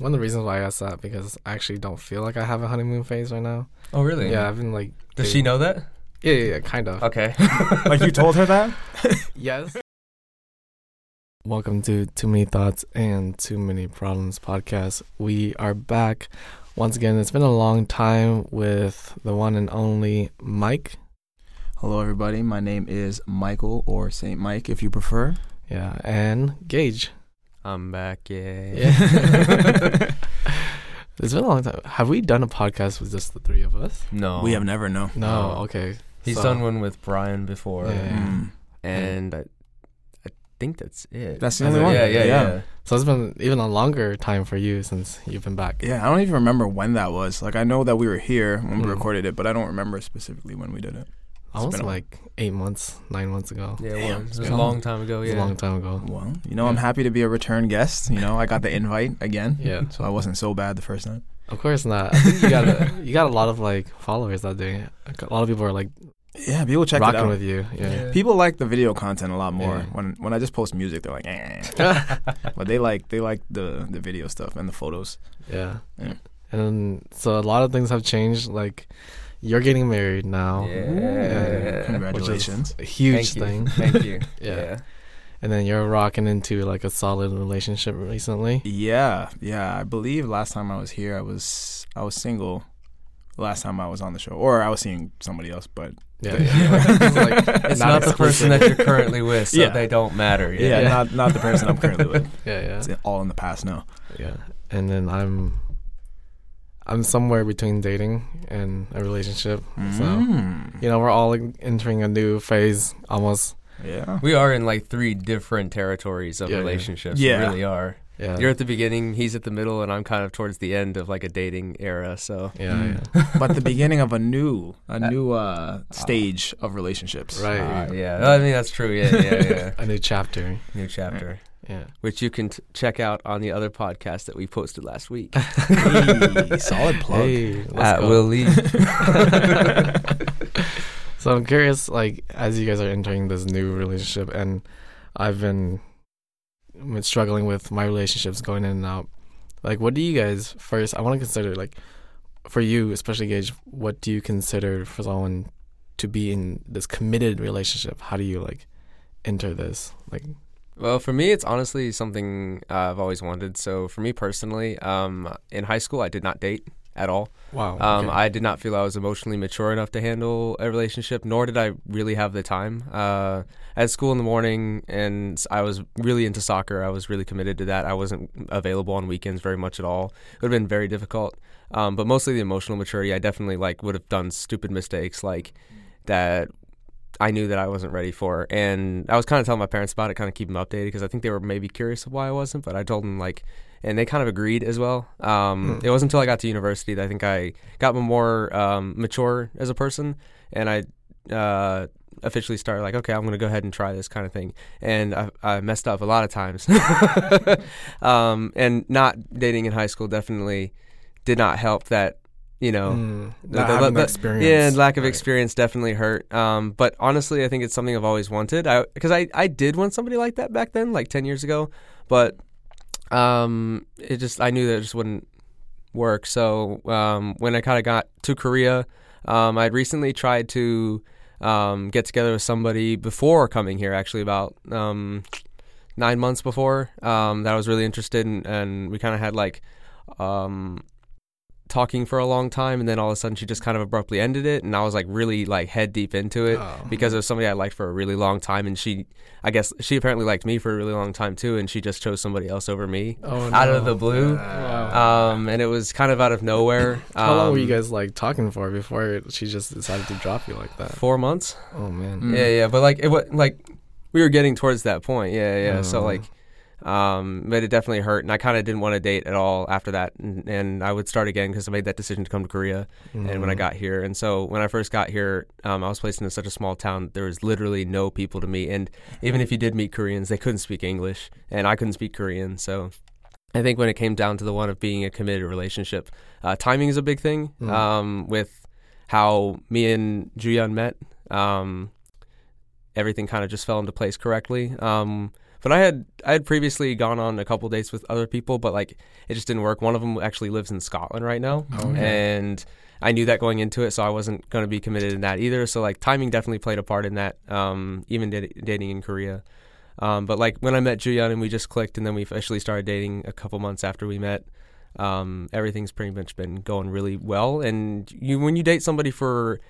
one of the reasons why I asked that because I actually don't feel like I have a honeymoon phase right now. Oh, really? Yeah, I've been like. Does she know that? Yeah, yeah, yeah kind of. Okay. like you told her that? yes. Welcome to Too Many Thoughts and Too Many Problems podcast. We are back once again. It's been a long time with the one and only Mike. Hello, everybody. My name is Michael or Saint Mike, if you prefer. Yeah, and Gage. I'm back. Yeah. Yeah. it's been a long time. Have we done a podcast with just the three of us? No. We have never known. No. Oh. Okay. He's So- done one with Brian before, Yeah. Mm. and I, I think that's it. That's the only it. one. Yeah, yeah, yeah. So it's been even a longer time for you since you've been back. Yeah, I don't even remember when that was. Like, I know that we were here when we Mm. recorded it, but I don't remember specifically when we did it. Almost been a- like eight months, nine months ago. Yeah, it Damn, was. it's It was a a long time ago. It was Yeah. a long time ago. Well, you know, I'm happy to be a return guest. You know, I got the invite again. Yeah. So I wasn't so bad the first time. Of course not. I think you got a, you got a lot of like followers that day. A lot of people are like Yeah, people check it out. with you. Yeah. People like the video content a lot more. Yeah. When when I just post music, they're like, eh. but they like they like the the video stuff and the photos. Yeah. Yeah. And so a lot of things have changed. Like you're getting married now. Yeah. Congratulations. A huge Thank you. thing. Thank you. Yeah. yeah. And then you're rocking into like a solid relationship recently. Yeah, yeah. I believe last time I was here, I was I was single. Last time I was on the show, or I was seeing somebody else, but Yeah. yeah. It's like, It's not, the person that you're currently with, so Yeah. they don't matter. yeah, Yeah. not not the person I'm currently with. Yeah. Yeah. It's all in the past now. Yeah. And then I'm I'm somewhere between dating and a relationship. So Mm. you know, we're all entering a new phase almost. Yeah. We are in like three different territories of Yeah, yeah. relationships. Yeah. We really are. Yeah. You're at the beginning, he's at the middle, and I'm kind of towards the end of like a dating era. So yeah, Mm. yeah. but the beginning of a new a new uh, stage of relationships. Right. uh, yeah, I mean that's true. Yeah, yeah, yeah. A new chapter. New chapter, Yeah. which you can t- check out on the other podcast that we posted last week Hey, solid plug. Hey, at. Will Lee. So I'm curious, like, as you guys are entering this new relationship, and I've been been struggling with my relationships going in and out. Like, what do you guys first? I want to consider, like, for you, especially Gage, what do you consider for someone to be in this committed relationship? How do you like enter this? Like, Well, for me, it's honestly something uh, I've always wanted. So, for me personally, um, in high school, I did not date at all. wow, Um, okay. I did not feel I was emotionally mature enough to handle a relationship, nor did I really have the time. Uh, at school in the morning, and I was really into soccer. I was really committed to that. I wasn't available on weekends very much at all. It would have been very difficult. Um, but mostly the emotional maturity, I definitely like would have done stupid mistakes like that. I knew that I wasn't ready for, and I was kind of telling my parents about it, kind of keep them updated because I think they were maybe curious of why I wasn't. But I told them like, and they kind of agreed as well. Um, Hmm. It wasn't until I got to university that I think I got more um, mature as a person, and I uh, officially started like, okay, I'm going to go ahead and try this kind of thing. And I, I messed up a lot of times. um, and not dating in high school definitely did not help. That you know, Mm, the- the- the- experience. yeah, and lack of Right. experience definitely hurt. Um, but honestly, I think it's something I've always wanted. I because I, I did want somebody like that back then, like ten years ago. But um, it just I knew that it just wouldn't work. So um, when I kind of got to Korea, um, I'd recently tried to um, get together with somebody before coming here. Actually, about um, nine months before um, that I was really interested in, and we kind of had like um, talking for a long time, and then all of a sudden she just kind of abruptly ended it, and I was like really like head deep into it Oh. because it was somebody I liked for a really long time, and she, I guess she apparently liked me for a really long time too, and she just chose somebody else over me Oh, out of the blue. Wow. Um, and it was kind of out of nowhere. How long were you Um, guys like talking for before she just decided to drop you like that? Four months. Oh man. Mm. Yeah, yeah, but like it was like we were getting towards that point. Yeah, yeah. So Oh. like, um, but it definitely hurt, and I kind of didn't want to date at all after that, and, and I would start again because I made that decision to come to Korea, and when I Mm. got here, and so when I first got here, um, I was placed in such a small town. There was literally no people to meet, and even if you did meet Koreans, they couldn't speak English, and I couldn't speak Korean. So I think when it came down to the one of being a committed relationship, uh, timing is a big thing. Mm. Um, with how me and Juyeon met, um, everything kind of just fell into place correctly. Um, But I had I had previously gone on a couple dates with other people, but like it just didn't work. One of them actually lives in Scotland right now, Okay. and I knew that going into it, so I wasn't going to be committed in that either. So like timing definitely played a part in that. Um, even dat- dating in Korea. Um, but like when I met Juyeon and we just clicked, and then we officially started dating a couple months after we met. Um, everything's pretty much been going really well, and you when you date somebody for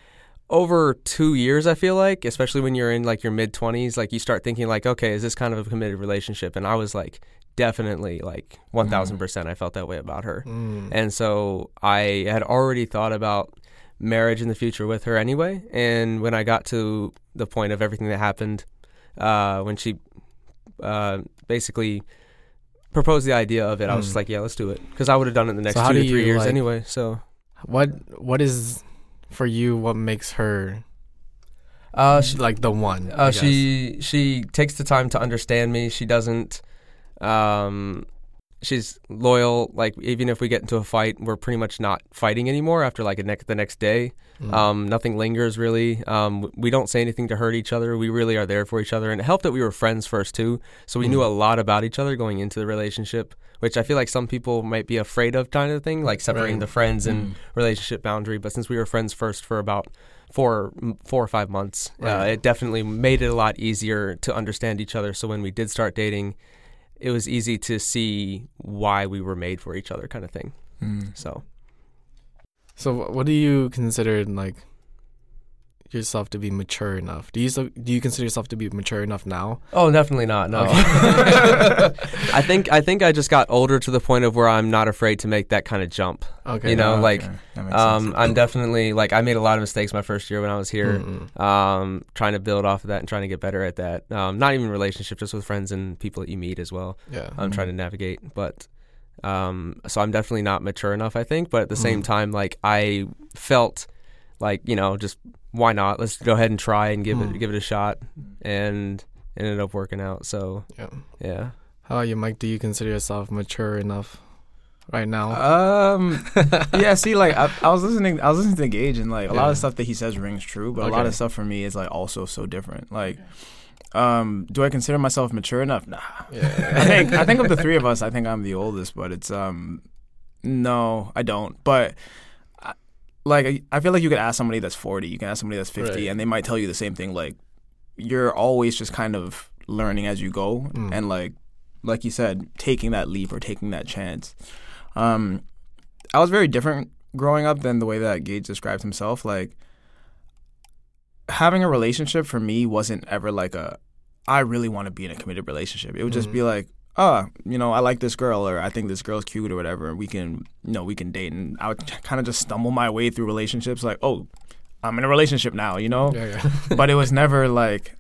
over two years, I feel like, especially when you're in like your mid twenties, like you start thinking like, okay, is this kind of a committed relationship? And I was like, definitely like one thousand percent, I felt that way about her. Mm. And so I had already thought about marriage in the future with her anyway. And when I got to the point of everything that happened, uh, when she uh, basically proposed the idea of it, I was just Mm. like, yeah, let's do it. Because I would have done it in the next So two to three you, years like- anyway. So What What is for you? What makes her uh, like the one? Uh, she she takes the time to understand me. She doesn't. Um, she's loyal. Like even if we get into a fight, we're pretty much not fighting anymore after like a next the next day. Mm. Um, nothing lingers really. Um, we don't say anything to hurt each other. We really are there for each other, and it helped that we were friends first too. So we knew Mm. a lot about each other going into the relationship, which I feel like some people might be afraid of, kind of thing, like separating Right. the friends and Mm. relationship boundary. But since we were friends first for about four four or five months, uh, it definitely made it a lot easier to understand each other. So when we did start dating, it was easy to see why we were made for each other, kind of thing. Mm. So So, what do you consider like yourself to be mature enough? Do you so, do you consider yourself to be mature enough now? Oh, definitely not. No. Okay. I think I think I just got older to the point of where I'm not afraid to make that kind of jump. Okay, You know, Oh, like, okay. Um. I'm definitely like I made a lot of mistakes my first year when I was here. Mm-mm. Um, trying to build off of that and trying to get better at that. Um, not even relationship, just with friends and people that you meet as well. yeah. I'm trying to navigate, but um, so I'm definitely not mature enough. I think, but at the same Mhm. time, like I felt like you know just why not? Let's go ahead and try and give Mm. it give it a shot, and it ended up working out. So yeah. yeah. How about you, Mike? Do you consider yourself mature enough right now? Um, yeah. See, like I, I was listening, I was listening to Gage, and like a lot of stuff that he says rings true, but a lot of stuff for me is like also so different. Like, um, do I consider myself mature enough? Nah. yeah. I think I think of the three of us, I think I'm the oldest, but it's um, no, I don't. But I- like, I- feel like you could ask somebody that's 40, you can ask somebody that's 50, Right. and they might tell you the same thing. Like, you're always just kind of learning as you go, Mm. and like, like you said, taking that leap or taking that chance. Um, I was very different growing up than the way that Gage described himself. Like, having a relationship for me wasn't ever like a I really want to be in a committed relationship. It would just Mhm. be like, oh, you know, I like this girl or I think this girl's cute or whatever, and we can, you know, we can date. And I would kind of just stumble my way through relationships, like, oh, I'm in a relationship now, you know. yeah, yeah. but it was never like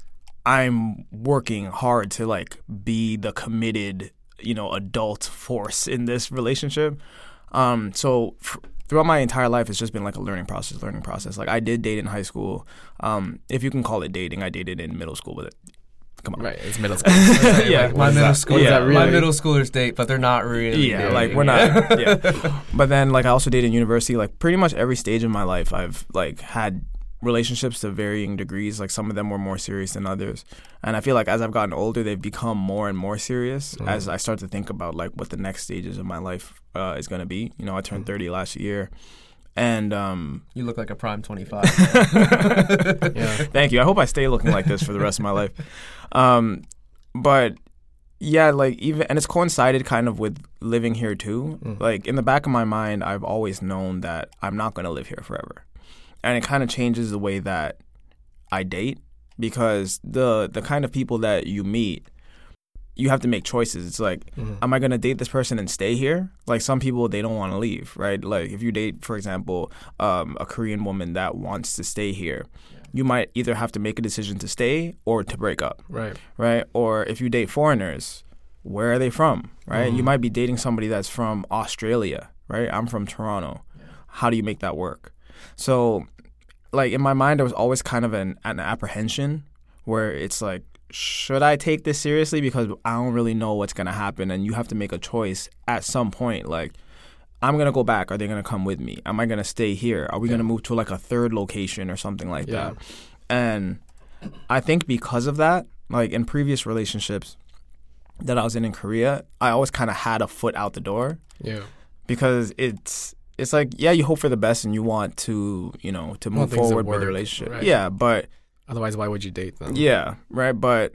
I'm working hard to like be the committed, you know, adult force in this relationship. Um, so f- throughout my entire life, it's just been like a learning process, learning process. Like I did date in high school. Um, if you can call it dating, I dated in middle school, but come on. right. It's middle school. Yeah, Like, my middle that? school- yeah, that my middle schoolers date, but they're not really. Yeah, like we're not. Yeah. But then like I also dated in university. Like pretty much every stage of my life, I've like had relationships to varying degrees. Like some of them were more serious than others, and I feel like as I've gotten older, they've become more and more serious Mhm. as I start to think about like what the next stages of my life uh, is gonna be. You know, I turned Mhm. thirty last year, and um, You look like a prime 25. Yeah. Thank you. I hope I stay looking like this for the rest of my life. Um, but yeah, like even and it's coincided kind of with living here too. Mm. Like in the back of my mind, I've always known that I'm not going to live here forever, and it kind of changes the way that I date because the the kind of people that you meet, you have to make choices. It's like Mhm. am I going to date this person and stay here? Like some people, they don't want to leave, right? Like if you date, for example, um, a Korean woman that wants to stay here, you might either have to make a decision to stay or to break up, Right. right? Or if you date foreigners, where are they from, right? You Mhm. might be dating somebody that's from Australia, right? I'm from Toronto. How do you make that work? So, like in my mind, there was always kind of an, an apprehension where it's like, should I take this seriously? Because I don't really know what's gonna happen, and you have to make a choice at some point. Like, I'm gonna go back. Are they gonna come with me? Am I gonna stay here? Are we Yeah. gonna move to like a third location or something like Yeah. that? And I think because of that, like in previous relationships, that I was in in Korea, I always kind of had a foot out the door Yeah. because it's it's like yeah, you hope for the best and you want to you know to move forward with the relationship. right. Yeah, but Otherwise, why would you date them? yeah, right. But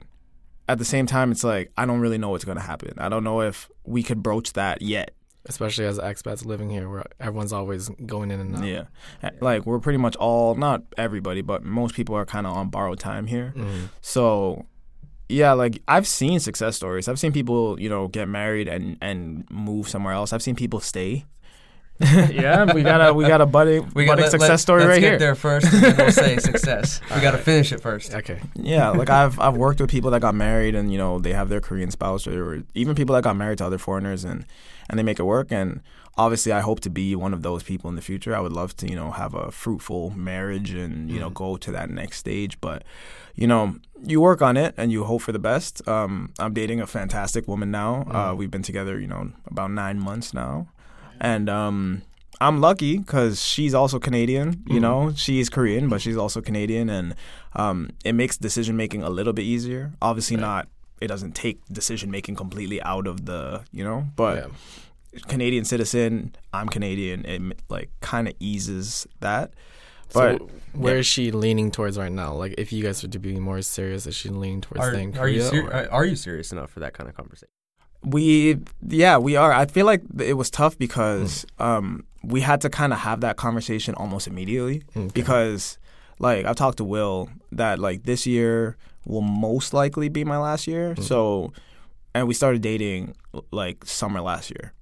at the same time, it's like I don't really know what's gonna happen. I don't know if we could broach that yet. Especially as expats living here, where everyone's always going in and out. Yeah, like we're pretty much all not everybody, but most people are kind of on borrowed time here. Mhm. So yeah, like I've seen success stories. I've seen people, you know, get married and and move somewhere else. I've seen people stay. yeah, we got a we got a budding, We budding let- success let- story let's right get here. there first, and then we'll say success. We got to finish it first. Okay. Yeah, like I've I've worked with people that got married and you know they have their Korean spouse or, or even people that got married to other foreigners and and they make it work and obviously I hope to be one of those people in the future. I would love to, you know, have a fruitful marriage and, you know, go to that next stage, but you know, you work on it and you hope for the best. Um, I'm dating a fantastic woman now. Uh, we've been together, you know, about 9 months now. And um I'm lucky because she's also Canadian. You Mhm. know, she's Korean, but she's also Canadian, and um, it makes decision making a little bit easier. Obviously, Right. not. It doesn't take decision making completely out of the, you know, but yeah. Canadian citizen. I'm Canadian. It like kind of eases that. So But where yeah. is she leaning towards right now? Like, if you guys were to be more serious, is she leaning towards Are, staying in are you ser- are- are you serious enough for that kind of conversation? We, yeah, we are. I feel like it was tough because Hmm. um, we had to kind of have that conversation almost immediately Okay. because, like, I've talked to Will that like this year will most likely be my last year. Mm. So, and we started dating like summer last year.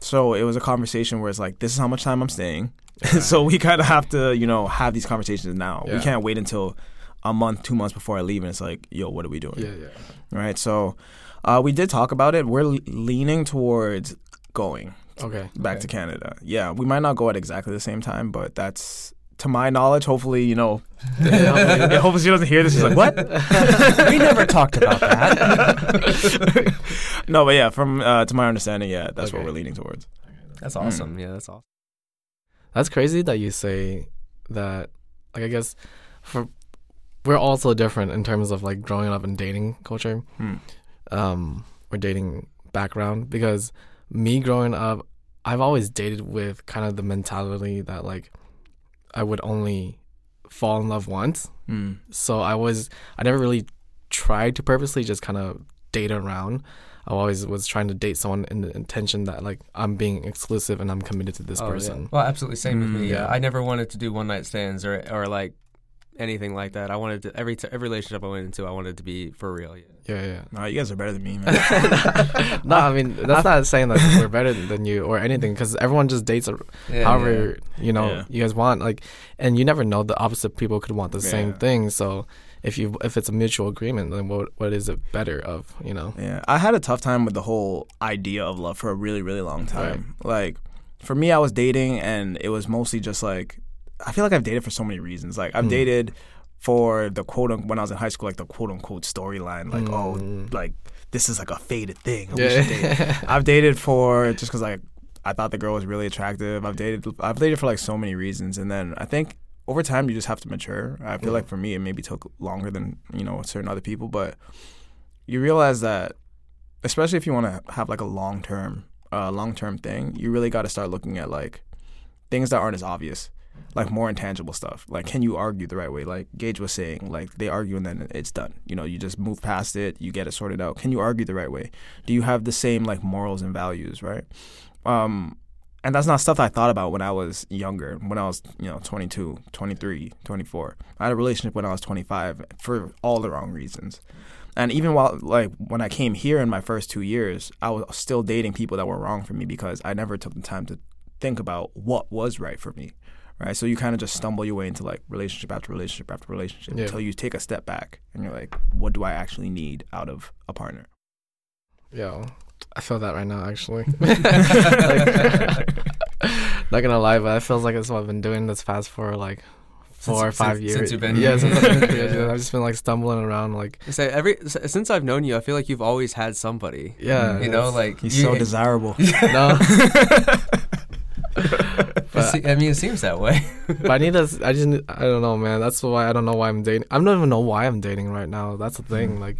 So it was a conversation where it's like, this is how much time I'm staying. so we kind of have to, you know, have these conversations now. We can't wait until a month, two months before I leave, and it's like, yo, what are we doing? yeah, yeah. right? So uh, we did talk about it. We're leaning towards going Okay. back Okay. to Canada. Yeah, we might not go at exactly the same time, but that's to my knowledge. Hopefully, you know, hopefully, hopefully she doesn't hear this. She's like, what? we never talked about that. no, but yeah, from uh, to my understanding, yeah, that's what we're leaning towards. That's awesome. Yeah, that's awesome. That's crazy that you say that. Like, I guess for we're also different in terms of like growing up and dating culture, Hmm. Um, or dating background. Because me growing up, I've always dated with kind of the mentality that like I would only fall in love once. Mm. So I was I never really tried to purposely just kind of date around. I always was trying to date someone in the intention that like I'm being exclusive and I'm committed to this Oh, yeah. person. Well, absolutely same with Mm, me. Yeah, yeah. I never wanted to do one night stands or or like anything like that. I wanted to every t- every relationship I went into, I wanted to be for real. Yeah. Yeah, yeah. No, you guys are better than me, man. no, I mean that's not saying that we're better than you or anything because everyone just dates Yeah, however you know Yeah. you guys want. Like, and you never know the opposite people could want the same thing. So if you if it's a mutual agreement, then what what is it better of? You know? Yeah, I had a tough time with the whole idea of love for a really, really long time. Like, for me, I was dating, and it was mostly just like, I feel like I've dated for so many reasons. Like, I've Hmm. dated for the quote unquote, when I was in high school, like the quote unquote storyline, like, oh, Mm. like this is like a fated thing. Should date. I've dated for just because like I thought the girl was really attractive. I've dated I've dated for like so many reasons, and then I think over time you just have to mature. I feel Yeah. like for me it maybe took longer than you know certain other people, but you realize that especially if you want to have like a long term uh, long term thing, you really got to start looking at like things that aren't as obvious. Like more intangible stuff. Like, can you argue the right way? Like Gage was saying, like they argue and then it's done. You know, you just move past it, you get it sorted out. Can you argue the right way? do you have the same like morals and values right um and that's not stuff I thought about when I was younger when I was you know 22 23 24 I had a relationship when I was 25 for all the wrong reasons and even while like when I came here in my first 2 years I was still dating people that were wrong for me because I never took the time to think about what was right for me right so you kind of just stumble your way into like relationship after relationship after relationship Yeah. until you take a step back and you're like what do I actually need out of a partner Yo, I feel that right now actually. Like, not gonna lie, but it feels like it's what I've been doing this past for like four Since- or five since- years. since you've been yeah, since I've been here, Yeah. I've just been like stumbling around, like So every since I've known you, I feel like you've always had somebody. yeah, You know, like he's you, so desirable no. It but, se- I mean, it seems that way. but I need this. I just I don't know, man. That's why I don't know why I'm dating. I don't even know why I'm dating right now. That's the thing. Like,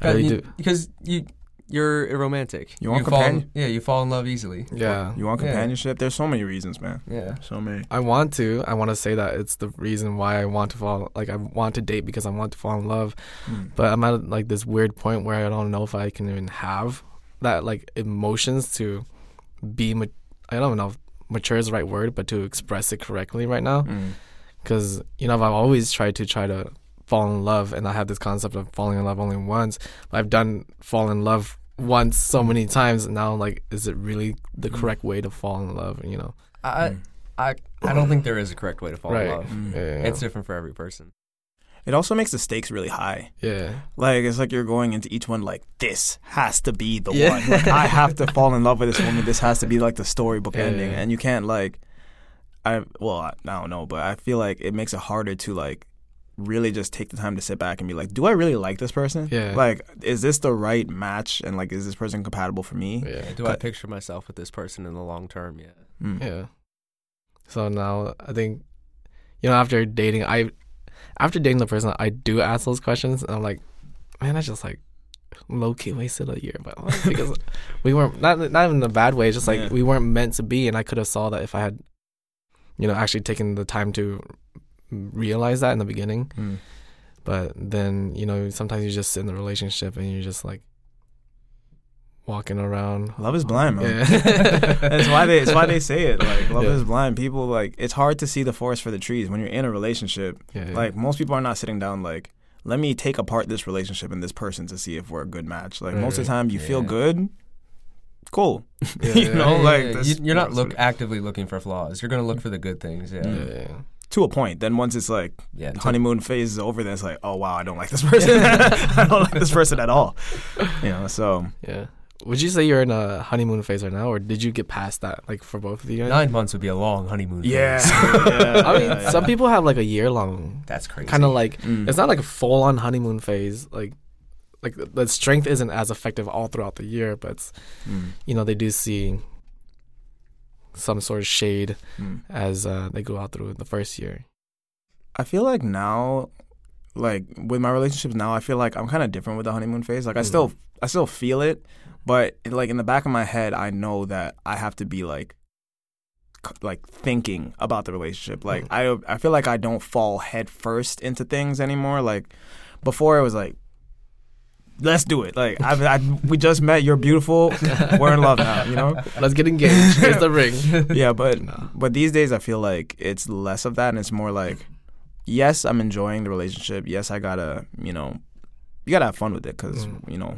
I I really mean, do. because you you're a romantic. You want fall in, companion- Yeah, you fall in love easily. Yeah. You want Yeah. companionship? There's so many reasons, man. Yeah. So many. I want to. I want to say that it's the reason why I want to fall. Like I want to date because I want to fall in love. Mm. But I'm at like this weird point where I don't know if I can even have that like emotions to be. Ma- I don't know if mature is the right word, but to express it correctly right now. Mm. Because you know I've always tried to try to fall in love, and I have this concept of falling in love only once. But I've done fall in love once so many times. And now like, is it really the Mm. correct way to fall in love? You know. I Mm. I I don't think there is a correct way to fall Right. in love. Mm. Yeah. It's different for every person. It also makes the stakes really high. yeah. Like it's like you're going into each one like this has to be the Yeah. one. Like, I have to fall in love with this woman. This has to be like the storybook Yeah, ending, yeah. and you can't like. I well I, I don't know, but I feel like it makes it harder to like really just take the time to sit back and be like, do I really like this person? Yeah. Like, is this the right match? And like, is this person compatible for me? Yeah. Do I picture myself with this person in the long term? Yeah. Mm. Yeah. So now I think, you know, after dating, I, after dating the person, I do ask those questions, and I'm like, man, I just like low key wasted a year, but like, because we weren't not not in a bad way, just like Yeah. we weren't meant to be, and I could have saw that if I had, you know, actually taken the time to realize that in the beginning. Mm. But then you know, sometimes you just sit in the relationship and you're just like walking around. Love is blind, man. Yeah. That's why they. It's why they say it. Like love Yeah. is blind. People like it's hard to see the forest for the trees when you're in a relationship. Yeah, yeah. Like most people are not sitting down like, let me take apart this relationship and this person to see if we're a good match. Like Right, most of the time, you feel good. Cool. Yeah, you yeah. know, Yeah, like yeah, that's- you, you're not look actively looking for flaws. You're gonna look for the good things. Yeah. Mm. yeah, yeah. to a point. Then once it's like Yeah. honeymoon phase is over, then it's like, oh wow, I don't like this person. I don't like this person at all. You know, so Yeah. Would you say you're in a honeymoon phase right now, or did you get past that? Like for both of you guys? Nine months would be a long honeymoon. yeah. phase. yeah, I mean, yeah, some people have like a year long, That's crazy. kind of like Mm. it's not like a full on honeymoon phase. Like, like the- the strength isn't as effective all throughout the year, but it's, Mm. you know they do see some sort of shade Mm. as uh, they go out through the first year. I feel like now, like with my relationships now, I feel like I'm kind of different with the honeymoon phase. Like I Mm. still, I still feel it, but like in the back of my head, I know that I have to be like, like thinking about the relationship. Like I, I feel like I don't fall head first into things anymore. Like before, it was like. Let's do it. Like I, I, we just met. You're beautiful. We're in love now. You know. Let's get engaged. Here's the ring. yeah, but No. but these days I feel like it's less of that, and it's more like, yes, I'm enjoying the relationship. Yes, I gotta, you know, you gotta have fun with it because Mm. you know,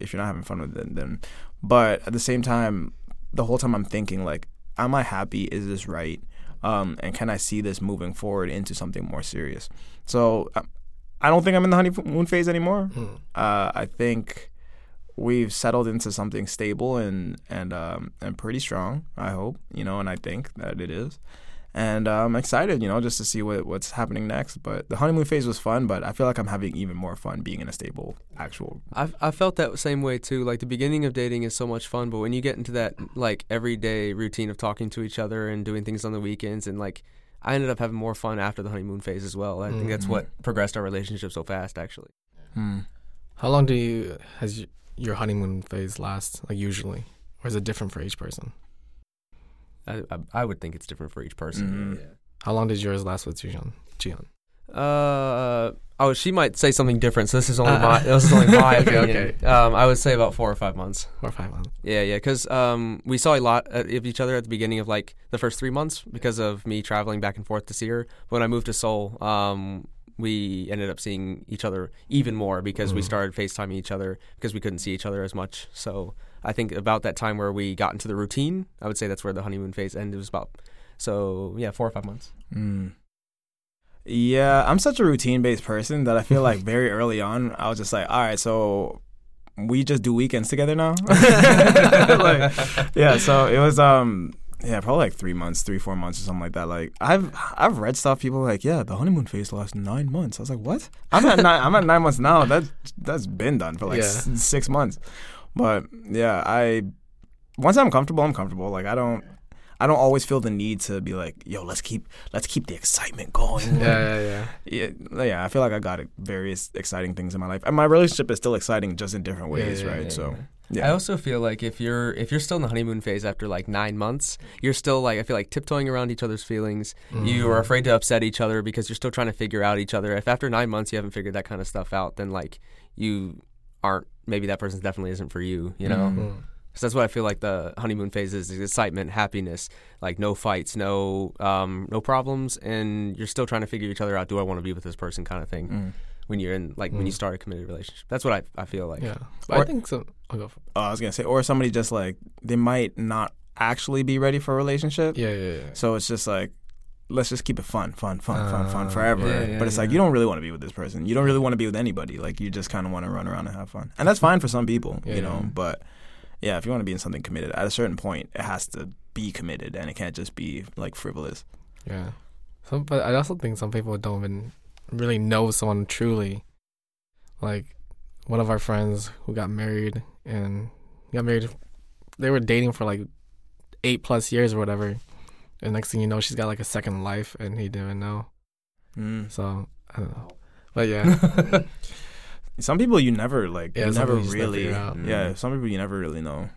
if you're not having fun with it, then. But at the same time, the whole time I'm thinking like, am I happy? Is this right? Um, and can I see this moving forward into something more serious? So I, I don't think I'm in the honeymoon phase anymore. Mm. Uh, I think we've settled into something stable and and um, and pretty strong. I hope you know, and I think that it is. And uh, I'm excited, you know, just to see what what's happening next. But the honeymoon phase was fun, but I feel like I'm having even more fun being in a stable, actual. I I felt that same way too. Like the beginning of dating is so much fun, but when you get into that like everyday routine of talking to each other and doing things on the weekends, and like I ended up having more fun after the honeymoon phase as well. I think that's what progressed our relationship so fast, actually. Hmm. How long do you has your honeymoon phase last? Like usually, or is it different for each person? I I, I would think it's different for each person. Mhm. How long did yours last with Jian? Jian. Uh oh, she might say something different. So this is only Uh, my this is only my okay, opinion. okay. Um, I would say about four or five months. Four or five months. Yeah, yeah, because um, we saw a lot of each other at the beginning of like the first three months because of me traveling back and forth to see her. But when I moved to Seoul, um, we ended up seeing each other even more because we Mhm. started FaceTiming each other because we couldn't see each other as much. So I think about that time where we got into the routine, I would say that's where the honeymoon phase ended. It was about so yeah, four or five months. Mm. Yeah, I'm such a routine based person that I feel like very early on I was just like, all right, so we just do weekends together now. like, yeah, so it was um yeah, probably like three months, three four months or something like that. Like I've I've read stuff people are like yeah, the honeymoon phase lasts nine months. I was like, what? I'm at nine. I'm at nine months now. That that's been done for like Yeah. s- six months. But yeah, I once I'm comfortable, I'm comfortable. Like I don't. I don't always feel the need to be like, "Yo, let's keep let's keep the excitement going." Yeah, yeah, yeah. yeah, yeah. I feel like I got various exciting things in my life, and my relationship is still exciting, just in different ways, yeah, right? yeah, so Yeah. I also feel like if you're if you're still in the honeymoon phase after like nine months, you're still like I feel like tiptoeing around each other's feelings. You mm-hmm. are afraid to upset each other because you're still trying to figure out each other. If after nine months you haven't figured that kind of stuff out, then like you aren't maybe that person definitely isn't for you. You know. Mm. So that's what I feel like the honeymoon phase is: is excitement, happiness, like no fights, no um, no problems, and you're still trying to figure each other out. Do I want to be with this person, kind of thing. Mm. When you're in like when you start a committed relationship, that's what I I feel like. Yeah, but I think so. I'll go for Oh, I was gonna say, or somebody just like they might not actually be ready for a relationship. yeah, yeah, yeah. So it's just like, let's just keep it fun, fun, fun, fun, fun Uh, forever. yeah, yeah, but it's like you don't really want to be with this person. You don't really want to be with anybody. Like you just kind of want to run around and have fun, and that's fine for some people, Yeah, you know. yeah. But yeah, if you want to be in something committed, at a certain point, it has to be committed, and it can't just be like frivolous. Yeah. Some, but I also think some people don't even really know someone truly. Like one of our friends who got married and got married, they were dating for like eight plus years or whatever. And next thing you know, she's got like a second life, and he didn't know. Mm. So I don't know. But yeah, Some people you never like, Yeah, you never people you never really, figure out. yeah. Some people you never really know.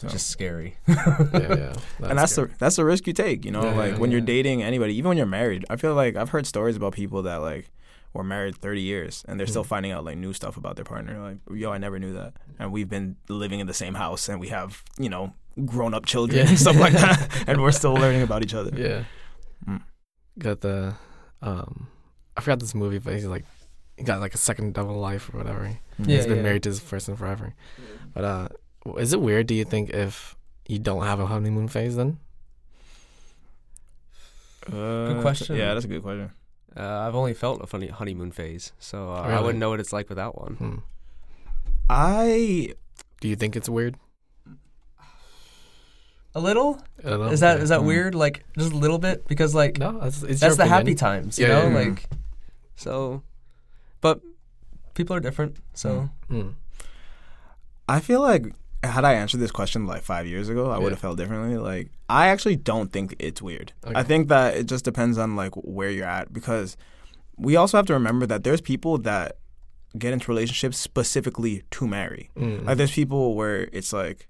So. Just scary. yeah, yeah. and that's the that's the risk you take, you know. Yeah, like yeah, when you're dating anybody, even when you're married. I feel like I've heard stories about people that like were married 30 years and they're still Mm. finding out like new stuff about their partner. Like, yo, I never knew that. And we've been living in the same house and we have you know grown up children Yeah. and stuff like that, and we're still learning about each other. yeah. Mm. Got the um, I forgot this movie, but he's like, he got like a second double life or whatever. Yeah, he's been yeah. married to this person forever. But uh, is it weird? Do you think if you don't have a honeymoon phase, then Uh, question. Yeah, that's a good question. Uh, I've only felt a funny honeymoon phase, so uh, I wouldn't know what it's like without one. hmm. I do you think it's weird? A little? I don't. Is that Yeah. is that Mm. weird? Like just a little bit? Because like no? That's, it's that's your the happy times, you Yeah, know? yeah, yeah. Like so but people are different, so Mm. I feel like had I answered this question like five years ago, I Yeah. would have felt differently. Like I actually don't think it's weird. Okay. I think that it just depends on like where you're at because we also have to remember that there's people that get into relationships specifically to marry. Mm. Like there's people where it's like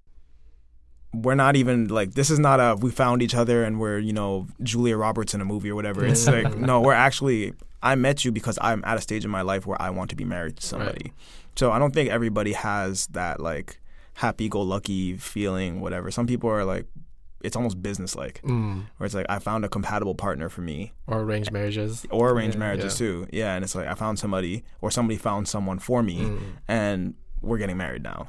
we're not even like this is not a we found each other and we're you know Julia Roberts in a movie or whatever. It's like no, we're actually I met you because I'm at a stage in my life where I want to be married to somebody. So I don't think everybody has that like happy go lucky feeling whatever. Some people are like it's almost business like Mm. where it's like I found a compatible partner for me Or arranged marriages. or arranged Yeah. marriages Yeah. too. Yeah, and it's like I found somebody or somebody found someone for me Mm. and we're getting married now.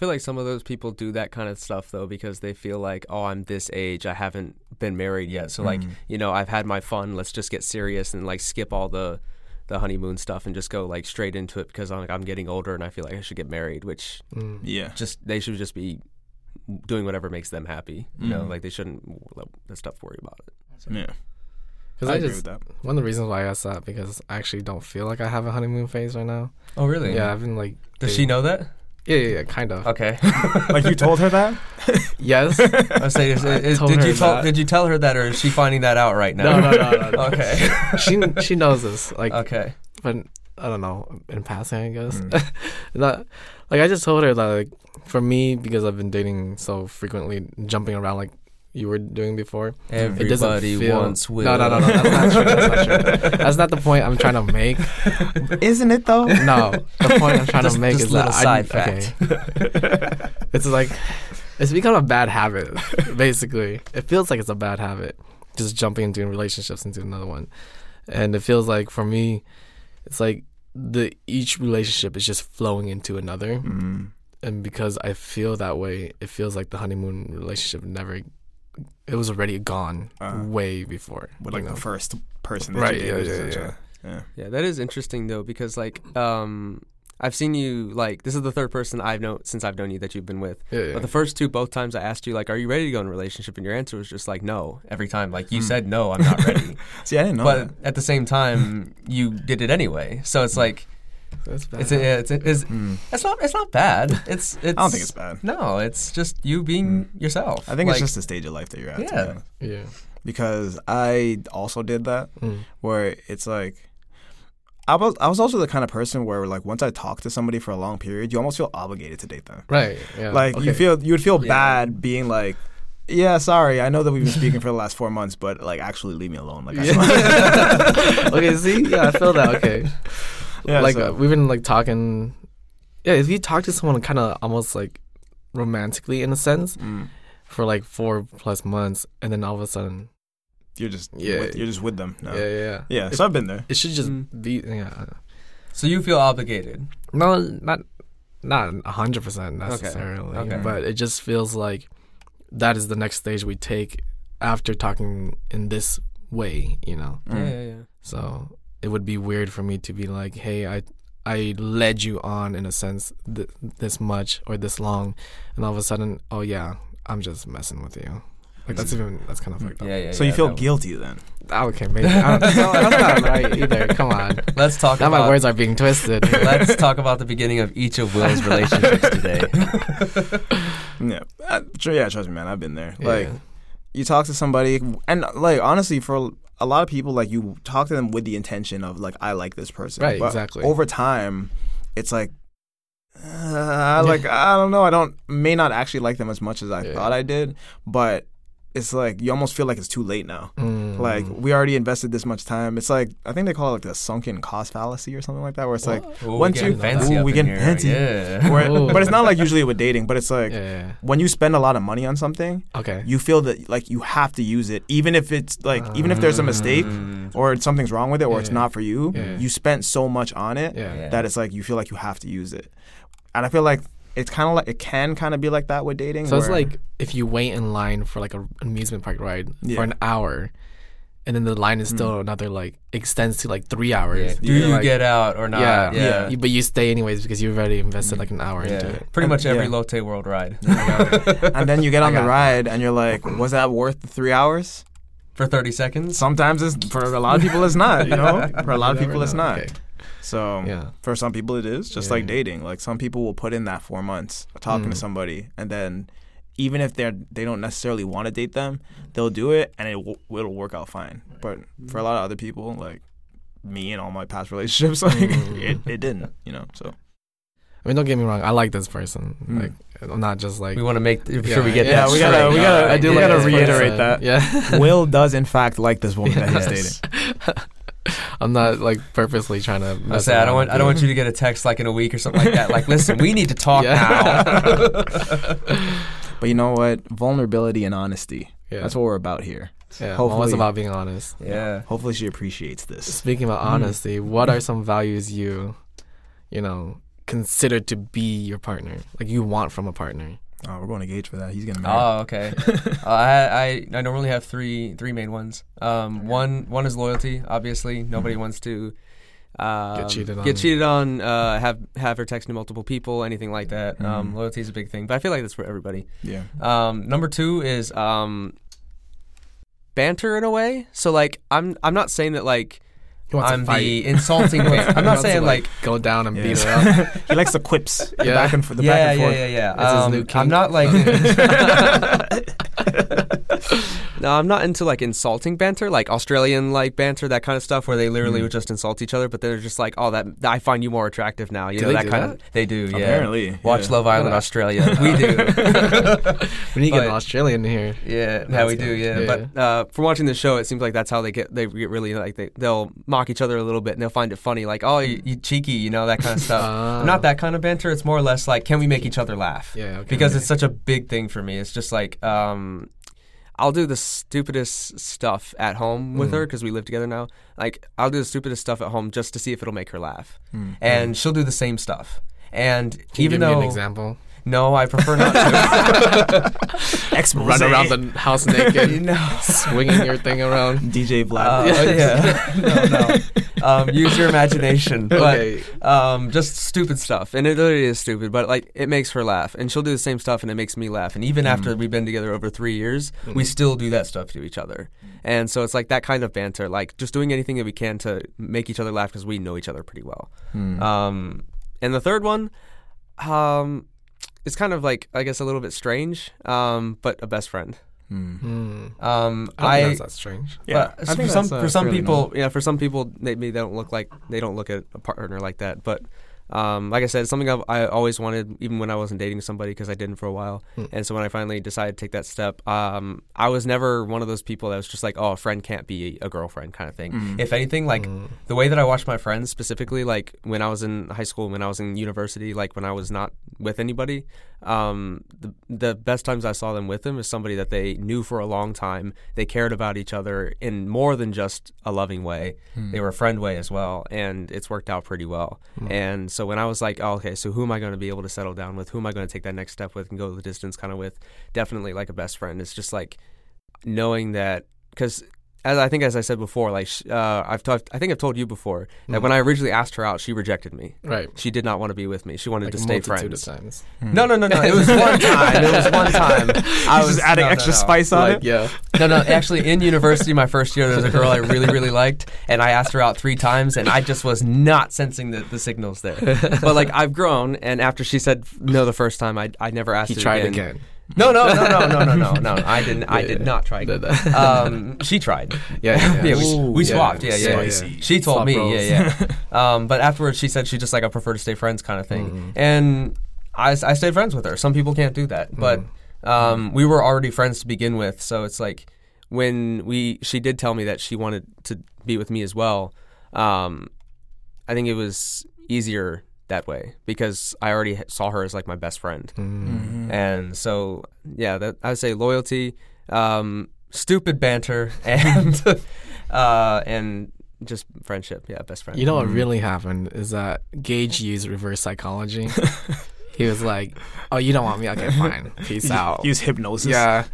I feel like some of those people do that kind of stuff though because they feel like, oh, I'm this age, I haven't been married yet, so like, Mhm. you know, I've had my fun. Let's just get serious and like skip all the the honeymoon stuff and just go like straight into it because I'm like I'm getting older and I feel like I should get married, which Mm. Yeah. just they should just be doing whatever makes them happy. You know, Mhm. like they shouldn't let that stuff worry about it. Yeah. Because I I, agree just with that. one of the reasons why I asked that because I actually don't feel like I have a honeymoon phase right now. Oh, really? Yeah, I've been like. Does she know that? Yeah, yeah, yeah kind of. Okay. Like you told her that? Yes. I was saying, is- I is- told did you tell that. did you tell her that, or is she finding that out right now? No, no, no, no, no. okay. she she knows this. Like, okay. but I don't know. In passing, I guess. Mm. Not like I just told her that like for me because I've been dating so frequently, jumping around like you were doing before. It doesn't Everybody feel- wants Will. No, no, no, no. That's not true. That's not true. That's not the point I'm trying to make. Isn't it though? No, the point I'm trying Just- to make just is little that I, side fact. okay. it's like it's become a bad habit. Basically, it feels like it's a bad habit. Just jumping into relationships into another one, and it feels like for me, it's like the each relationship is just flowing into another, Mm. and because I feel that way, it feels like the honeymoon relationship never. It was already gone Uh, way before. With like know? the first person that Right, you yeah, yeah, yeah. yeah. Yeah, that is interesting though because like um I've seen you like this is the third person I've known since I've known you that you've been with. Yeah, yeah. But the first two both times I asked you like are you ready to go in a relationship and your answer was just like no every time like you Hmm. said no I'm not ready. See, I didn't know but that. at the same time you did it anyway. So it's like That's bad. it's a, it's, it's Mm. it's not it's not bad. It's it's I don't think it's bad. No, it's just you being yourself. I think Like, it's just the stage of life that you're at. to be Yeah. yeah. Because I also did that Mm. where it's like I was I was also the kind of person where like once I talk to somebody for a long period, you almost feel obligated to date them. Right. Yeah. Like you feel you would feel Yeah. bad being like, yeah, sorry, I know that we've been speaking for the last four months, but like actually leave me alone. Like, I Yeah. okay. See. Yeah, I feel that. Okay. Yeah, like so- uh, we've been like talking. Yeah, if you talk to someone kind of almost like romantically in a sense Mm. for like four plus months, and then all of a sudden, you're just Yeah. with, you're just with them. No. yeah, yeah, yeah. Yeah, It, so I've been there. it should just Mm. be. Yeah. So you feel obligated. No, not not a hundred percent necessarily, Okay. but it just feels like that is the next stage we take after talking in this way, you know. Mm. Yeah, yeah, yeah. So it would be weird for me to be like, "Hey, I I led you on in a sense th- this much or this long," and all of a sudden, oh yeah, I'm just messing with you. Like that's even that's kind of fucked up. Yeah, yeah. So yeah, you feel that- guilty then? Ah, Okay, maybe I don't, no, that's not right either. Come on, Let's talk now about my words are being twisted. Let's talk about the beginning of each of Will's relationships today. Yeah, uh, sure. Yeah, trust me, man. I've been there. Like Yeah. you talk to somebody, and like honestly, for a lot of people, like you talk to them with the intention of like I like this person. Right, But exactly. Over time, it's like. Uh, like I don't know, I don't may not actually like them as much as I Yeah. thought I did, but it's like you almost feel like it's too late now. Mm. Like we already invested this much time. It's like I think they call it like the sunken cost fallacy or something like that, where it's like, Ooh, Once you- fancy Ooh, we get here. fancy. Yeah. where, but it's not like usually with dating, but it's like yeah, yeah, when you spend a lot of money on something. Okay. you feel that like you have to use it, even if it's like even if there's a mistake Mm. or something's wrong with it or it's not for you. Yeah. You spent so much on it Yeah. Yeah. that it's like you feel like you have to use it, and I feel like it's kind of like it can kind of be like that with dating. So it's where- like if you wait in line for like an amusement park ride Yeah. for an hour, and then the line is hmm. still another like extends to like three hours. Yeah. Do You're like, get out or not? Yeah, Yeah. You- but you stay anyways because you've already invested like an hour into it. Pretty much every Yeah. Lotte World ride and then you get on the got ride and you're like, was that worth the three hours? for 30 seconds. Sometimes it's for a lot of people it's not. You know, for a lot of You never people it's not. Okay. So Yeah. for some people it is just Yeah. like dating. Like some people will put in that four months talking Mm. to somebody, and then even if they're they don't necessarily want to date them, they'll do it, and it w- it'll work out fine. But for a lot of other people, like me and all my past relationships, like Mm. it, it didn't. You know, so I mean, don't get me wrong. I like this person. Mm. Like, I'm not just like. we want to make sure Yeah, we get yeah, that we gotta- straight. we gotta- Alright. I do we like gotta reiterate person. that. Yeah. Will does in fact like this woman that he's dating. I'm not like purposely trying to. I Mess say I don't around want I don't you. want you to get a text like in a week or something like that. Like, listen, we need to talk now. But you know what? Vulnerability and honesty. Yeah. That's what we're about here. Yeah. hopefully- it's about being honest. yeah. Hopefully she appreciates this. Speaking about Mm. honesty, what are some values you, you know, consider to be your partner? Like you want from a partner? Oh, we're going to Gage for that. He's married. Oh, okay. uh, I, I I normally have three three main ones. Um, one one is loyalty. Obviously, nobody wants to um, Get cheated on. Get cheated on. Uh, have have her texting multiple people. Anything like that. Um, Mhm. loyalty is a big thing, but I feel like that's for everybody. yeah. Um, number two is um, banter in a way. So like, I'm I'm not saying that like I'm the insulting. ban- I'm not saying like. go down and Yeah. beat her up. he likes the quips. The Yeah. back and forth. The yeah, back and yeah, forth. yeah, yeah, his Um, I'm not like. no, I'm not into like insulting banter, like Australian like banter, that kind of stuff, where they literally Mm. would just insult each other, but they're just like, "Oh, that I find you more attractive now." You Do know that kind that? of. They do, yeah. Apparently. Watch yeah. Love Island Australia. We do. We need to get an Australian here. Yeah, yeah, we do. good. Yeah, Yeah. but uh, from watching the show, it seems like that's how they get. They get really like they they'll mock each other a little bit, and they'll find it funny, like, "Oh, you, you cheeky," you know, that kind of stuff. Ah. Not that kind of banter. It's more or less like, "Can we make each other laugh?" Yeah. Okay. because it's such a big thing for me. It's just like um, I'll do the stupidest stuff at home with Mm. her because we live together now. Like I'll do the stupidest stuff at home just to see if it'll make her laugh, Mm. and she'll do the same stuff. And Can even give though me an example, no, I prefer not to. Expose. run around the house naked, no. swinging your thing around. DJ Vlad. Uh, yeah, no, no. Um, use your imagination, but okay. um, just stupid stuff, and it literally is stupid, but like it makes her laugh, and she'll do the same stuff, and it makes me laugh. And even after we've been together over three years, we Mhm. still do that stuff to each other, and so it's like that kind of banter, like just doing anything that we can to make each other laugh because we know each other pretty well. Mm. Um, and the third one, um, it's kind of like I guess a little bit strange, um, but a best friend. Hmm. Um, I don't I, that's that strange. Yeah, but I for some uh, for some fairly people, normal. yeah, for some people, maybe they don't look like they don't look at a partner like that. But um, like I said, it's something I've, I always wanted, even when I wasn't dating somebody, because I didn't for a while. Hmm. And so when I finally decided to take that step, um, I was never one of those people that was just like, oh, a friend can't be a girlfriend kind of thing. Mm. If anything, like Mm. the way that I watched my friends specifically, like when I was in high school, when I was in university, like when I was not with anybody, um, the the best times I saw them with them is somebody that they knew for a long time. They cared about each other in more than just a loving way. Hmm. They were a friend way as well, and it's worked out pretty well. And so when I was like, oh, okay, so who am I going to be able to settle down with? Who am I going to take that next step with and go the distance kind of with? Definitely like a best friend. It's just like knowing that because as I think as I said before, like uh, I've talked, I think I've told you before that Mhm. when I originally asked her out, she rejected me. Right. She did not want to be with me. She wanted Like to stay friends. of times. No, no, no, no. It was one time. It was one time. I He's was just adding no, no, extra no. spice on Like, it. yeah. No, no. Actually, in university, my first year, there was a girl I really, really liked, and I asked her out three times, and I just was not sensing the, the signals there. But like, I've grown, and after she said no the first time, I, I never asked He her tried again. again. No, no, no, no, no, no, no, no. I didn't. I did not try again. Did that. Um, she tried. Yeah, yeah, Yeah, we, Ooh, we swapped. Yeah, yeah, yeah. She told Swap me. Yeah, yeah. um, but afterwards, she said she just like I prefer to stay friends kind of thing, Mhm. and I, I stayed friends with her. Some people can't do that, but um, we were already friends to begin with. So it's like when we she did tell me that she wanted to be with me as well. Um, I think it was easier that way because I already saw her as like my best friend. Mm. And so, yeah, that I would say loyalty, um, stupid banter, and uh, and just friendship. Yeah, best friend. You know what really happened is that Gage used reverse psychology. he was like, "Oh, you don't want me? Okay, fine. Peace out." Use hypnosis. yeah.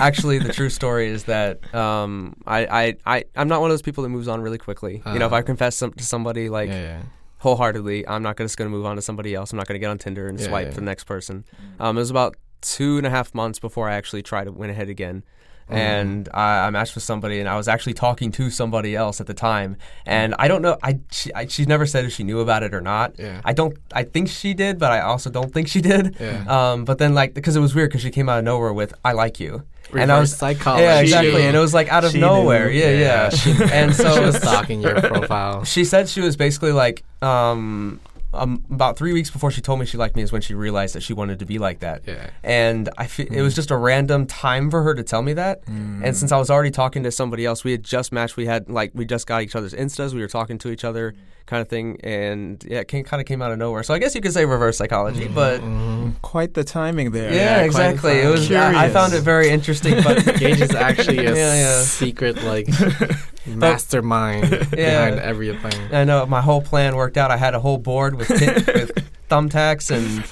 Actually, the true story is that um, I, I, I, I'm not one of those people that moves on really quickly. you know, if I Uh. confess some, to somebody like yeah, yeah. Wholeheartedly, I'm not just going to move on to somebody else. I'm not going to get on Tinder and Yeah, swipe yeah. for the next person. Um, it was about two and a half months before I actually tried to win ahead again. Mm-hmm. And I, I matched with somebody, and I was actually talking to somebody else at the time. And I don't know, I, she, I she's never said if she knew about it or not. Yeah. I don't, I think she did, but I also don't think she did. Yeah. Um, but then like because it was weird because she came out of nowhere with "I like you," and I Reverse was psychology. yeah exactly, and it was like out of She nowhere, knew. yeah, yeah. Yeah, and so she was stalking your profile. she said she was basically like um, um about three weeks before she told me she liked me is when she realized that she wanted to be like that. Yeah. And I fe- it was just a random time for her to tell me that. And since I was already talking to somebody else, we had just matched. We had like we just got each other's instas. We were talking to each other, kind of thing. And yeah, it came, kind of came out of nowhere. So I guess you could say reverse psychology, but. Mhm. Quite the timing there. Yeah, quite exactly. the It was. I, I found it very interesting, but Gage is actually a Yeah, yeah. secret like mastermind Yeah. behind everything. I know my whole plan worked out. I had a whole board with tin- with thumbtacks and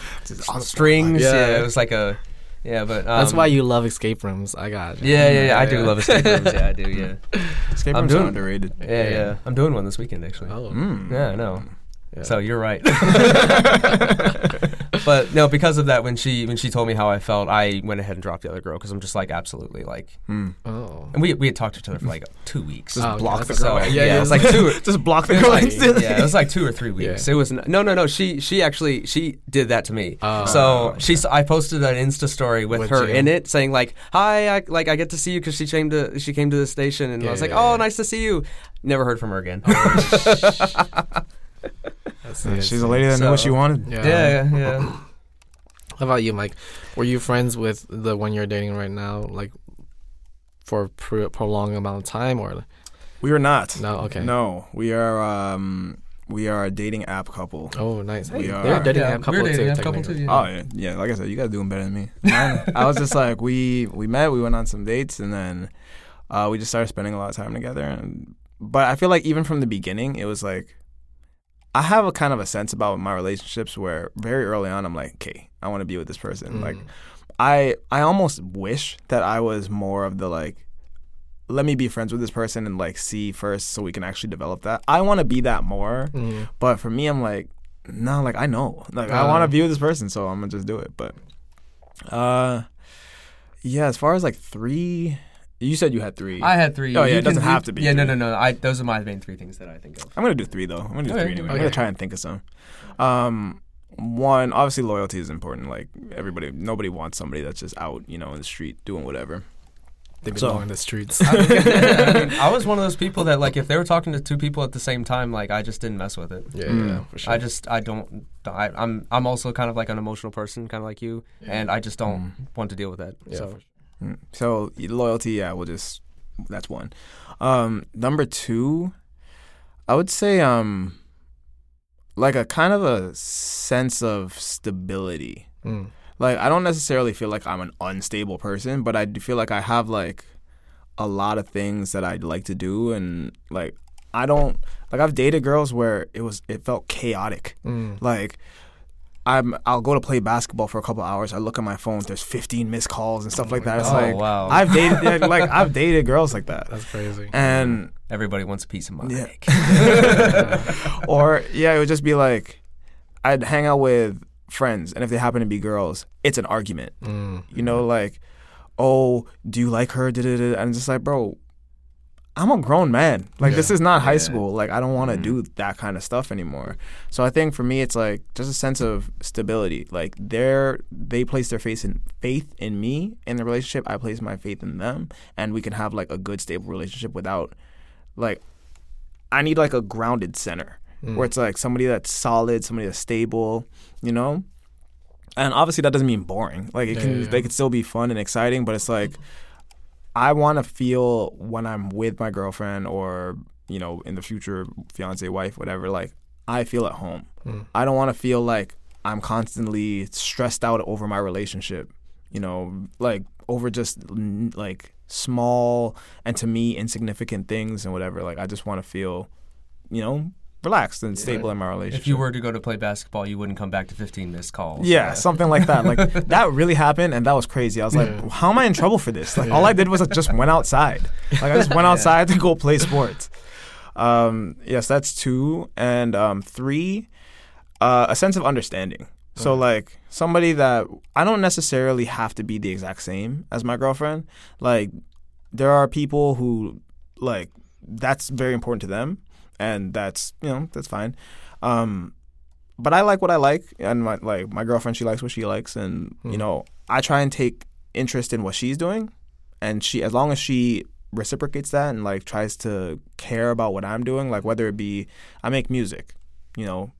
strings. Yeah. Yeah. it was like a yeah, but um, That's why you love escape rooms. I got it. Yeah, yeah, yeah. I do love escape rooms. Yeah, I do. Yeah, Escape I'm rooms doing- are underrated. yeah, yeah. I'm doing one this weekend actually. Oh. Mm. Yeah, I know. Yeah. So you're right. but no, because of that, when she when she told me how I felt, I went ahead and dropped the other girl because I'm just like absolutely like, Mm. Oh. and we we had talked to each other for like two weeks. Just Oh, block okay, the that's girl. so, Yeah, yeah, yeah, it was like two. Just block the girl like- instantly. yeah, it was like two or three Yeah. weeks. It was n- no, no, no. She she actually she did that to me. Oh, so okay. she s- I posted an Insta story with, With her you. in it saying like, "Hi, I, like I get to see you because she came to she came to the station," and I Yeah, was like, yeah, Oh, yeah. nice to see you." Never heard from her again. That's Yeah, it. She's a lady that knew what she wanted. Yeah. yeah, yeah. How about you, Mike? Were you friends with the one you're dating right now, like for a pro- prolonged amount of time, or We are not. no? Okay. No, we are. Um, we are a dating app couple. Oh, nice. We They're a dating Yeah, app couple we're dating too. app couple too, technically. yeah. Oh yeah, yeah. Like I said, you guys are doing better than me. Mine- I was just like we we met, we went on some dates, and then uh, we just started spending a lot of time together. And but I feel like even from the beginning, it was like I have a kind of a sense about my relationships where very early on, I'm like, okay, I want to be with this person. Mm. Like I I almost wish that I was more of the like let me be friends with this person and like see first so we can actually develop that. I want to be that more, Mm. but for me I'm like no, like I know. Like I Uh. want to be with this person, so I'm to just do it. But uh yeah, as far as like 3 you said you had 3. I had three. Oh, yeah, You it doesn't can- have to be Yeah, no, three. no, no. I those are my main three things that I think of. I'm going to do 3 though. I'm going to do Okay, 3 anyway. I'm going to try and think of some. Um one, obviously loyalty is important. Like everybody, nobody wants somebody that's just out, you know, in the street doing whatever. They So- belong in the streets. I, mean, I mean, I was one of those people that like if they were talking to two people at the same time, like I just didn't mess with it. yeah, Mm. yeah, for sure. I just I don't I, I'm I'm also kind of like an emotional person, kind of like you, and I just don't want to deal with that. yeah, so for sure. Mm. So loyalty, yeah, we'll just that's one. Um, number two, I would say um, like a kind of a sense of stability. Mm. Like I don't necessarily feel like I'm an unstable person, but I do feel like I have like a lot of things that I'd like to do, and like I don't like I've dated girls where it was it felt chaotic. Mm. Like I'm I'll go to play basketball for a couple hours. I look at my phone. There's 15 missed calls and stuff like that. It's Oh, like wow. I've dated like I've dated girls like that, That's crazy. and everybody wants a piece of my Yeah. cake. or yeah, it would just be like I'd hang out with friends, and if they happen to be girls, it's an argument. Mm. You know, like, oh, do you like her? Da-da-da. And I'm just like, bro, I'm a grown man. Like, this is not high Yeah. school. Like, I don't want to Mhm. do that kind of stuff anymore. So I think for me, it's like just a sense of stability. Like, they're they place their faith in faith in me in the relationship. I place my faith in them, and we can have like a good, stable relationship without, like, I need like a grounded center Mm. where it's like somebody that's solid, somebody that's stable, you know. And obviously that doesn't mean boring. Like it Yeah, can, yeah, yeah. they could still be fun and exciting, but it's like I want to feel when I'm with my girlfriend or you know in the future fiance, wife, whatever. Like I feel at home. Mm. I don't want to feel like I'm constantly stressed out over my relationship. You know, like over just like small and to me insignificant things and whatever. Like I just want to feel, you know, relaxed and stable in my relationship. if you were to go to play basketball, you wouldn't come back to 15 missed calls. Yeah, Uh, something like that. Like that really happened, and that was crazy. I was like, Yeah. "How am I in trouble for this?" Like all I did was I just went outside. Like I just went outside to go play sports. Um, yes, that's two, and um, three, uh, a sense of understanding. So like somebody that I don't necessarily have to be the exact same as my girlfriend. Like there are people who like that's very important to them, and that's you know that's fine. Um, but I like what I like, and my like my girlfriend she likes what she likes, and you Mhm. know I try and take interest in what she's doing, and she as long as she reciprocates that and like tries to care about what I'm doing, like whether it be I make music, you know,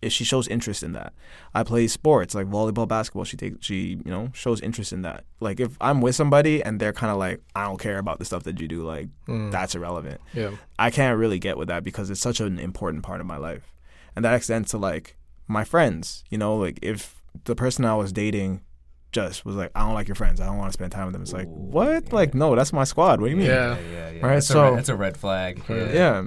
if she shows interest in that, I play sports like volleyball, basketball. She takes she you know shows interest in that. Like if I'm with somebody and they're kind of like I don't care about the stuff that you do, like Mm. that's irrelevant. yeah. I can't really get with that because it's such an important part of my life. And that extends to like my friends, you know, like if the person I was dating just was like, I don't like your friends, I don't want to spend time with them. It's like, Ooh, what? yeah. Like, no, that's my squad. What do you mean? Yeah. yeah, yeah. Right, That's a so- red, that's a red flag. Yeah. Yeah.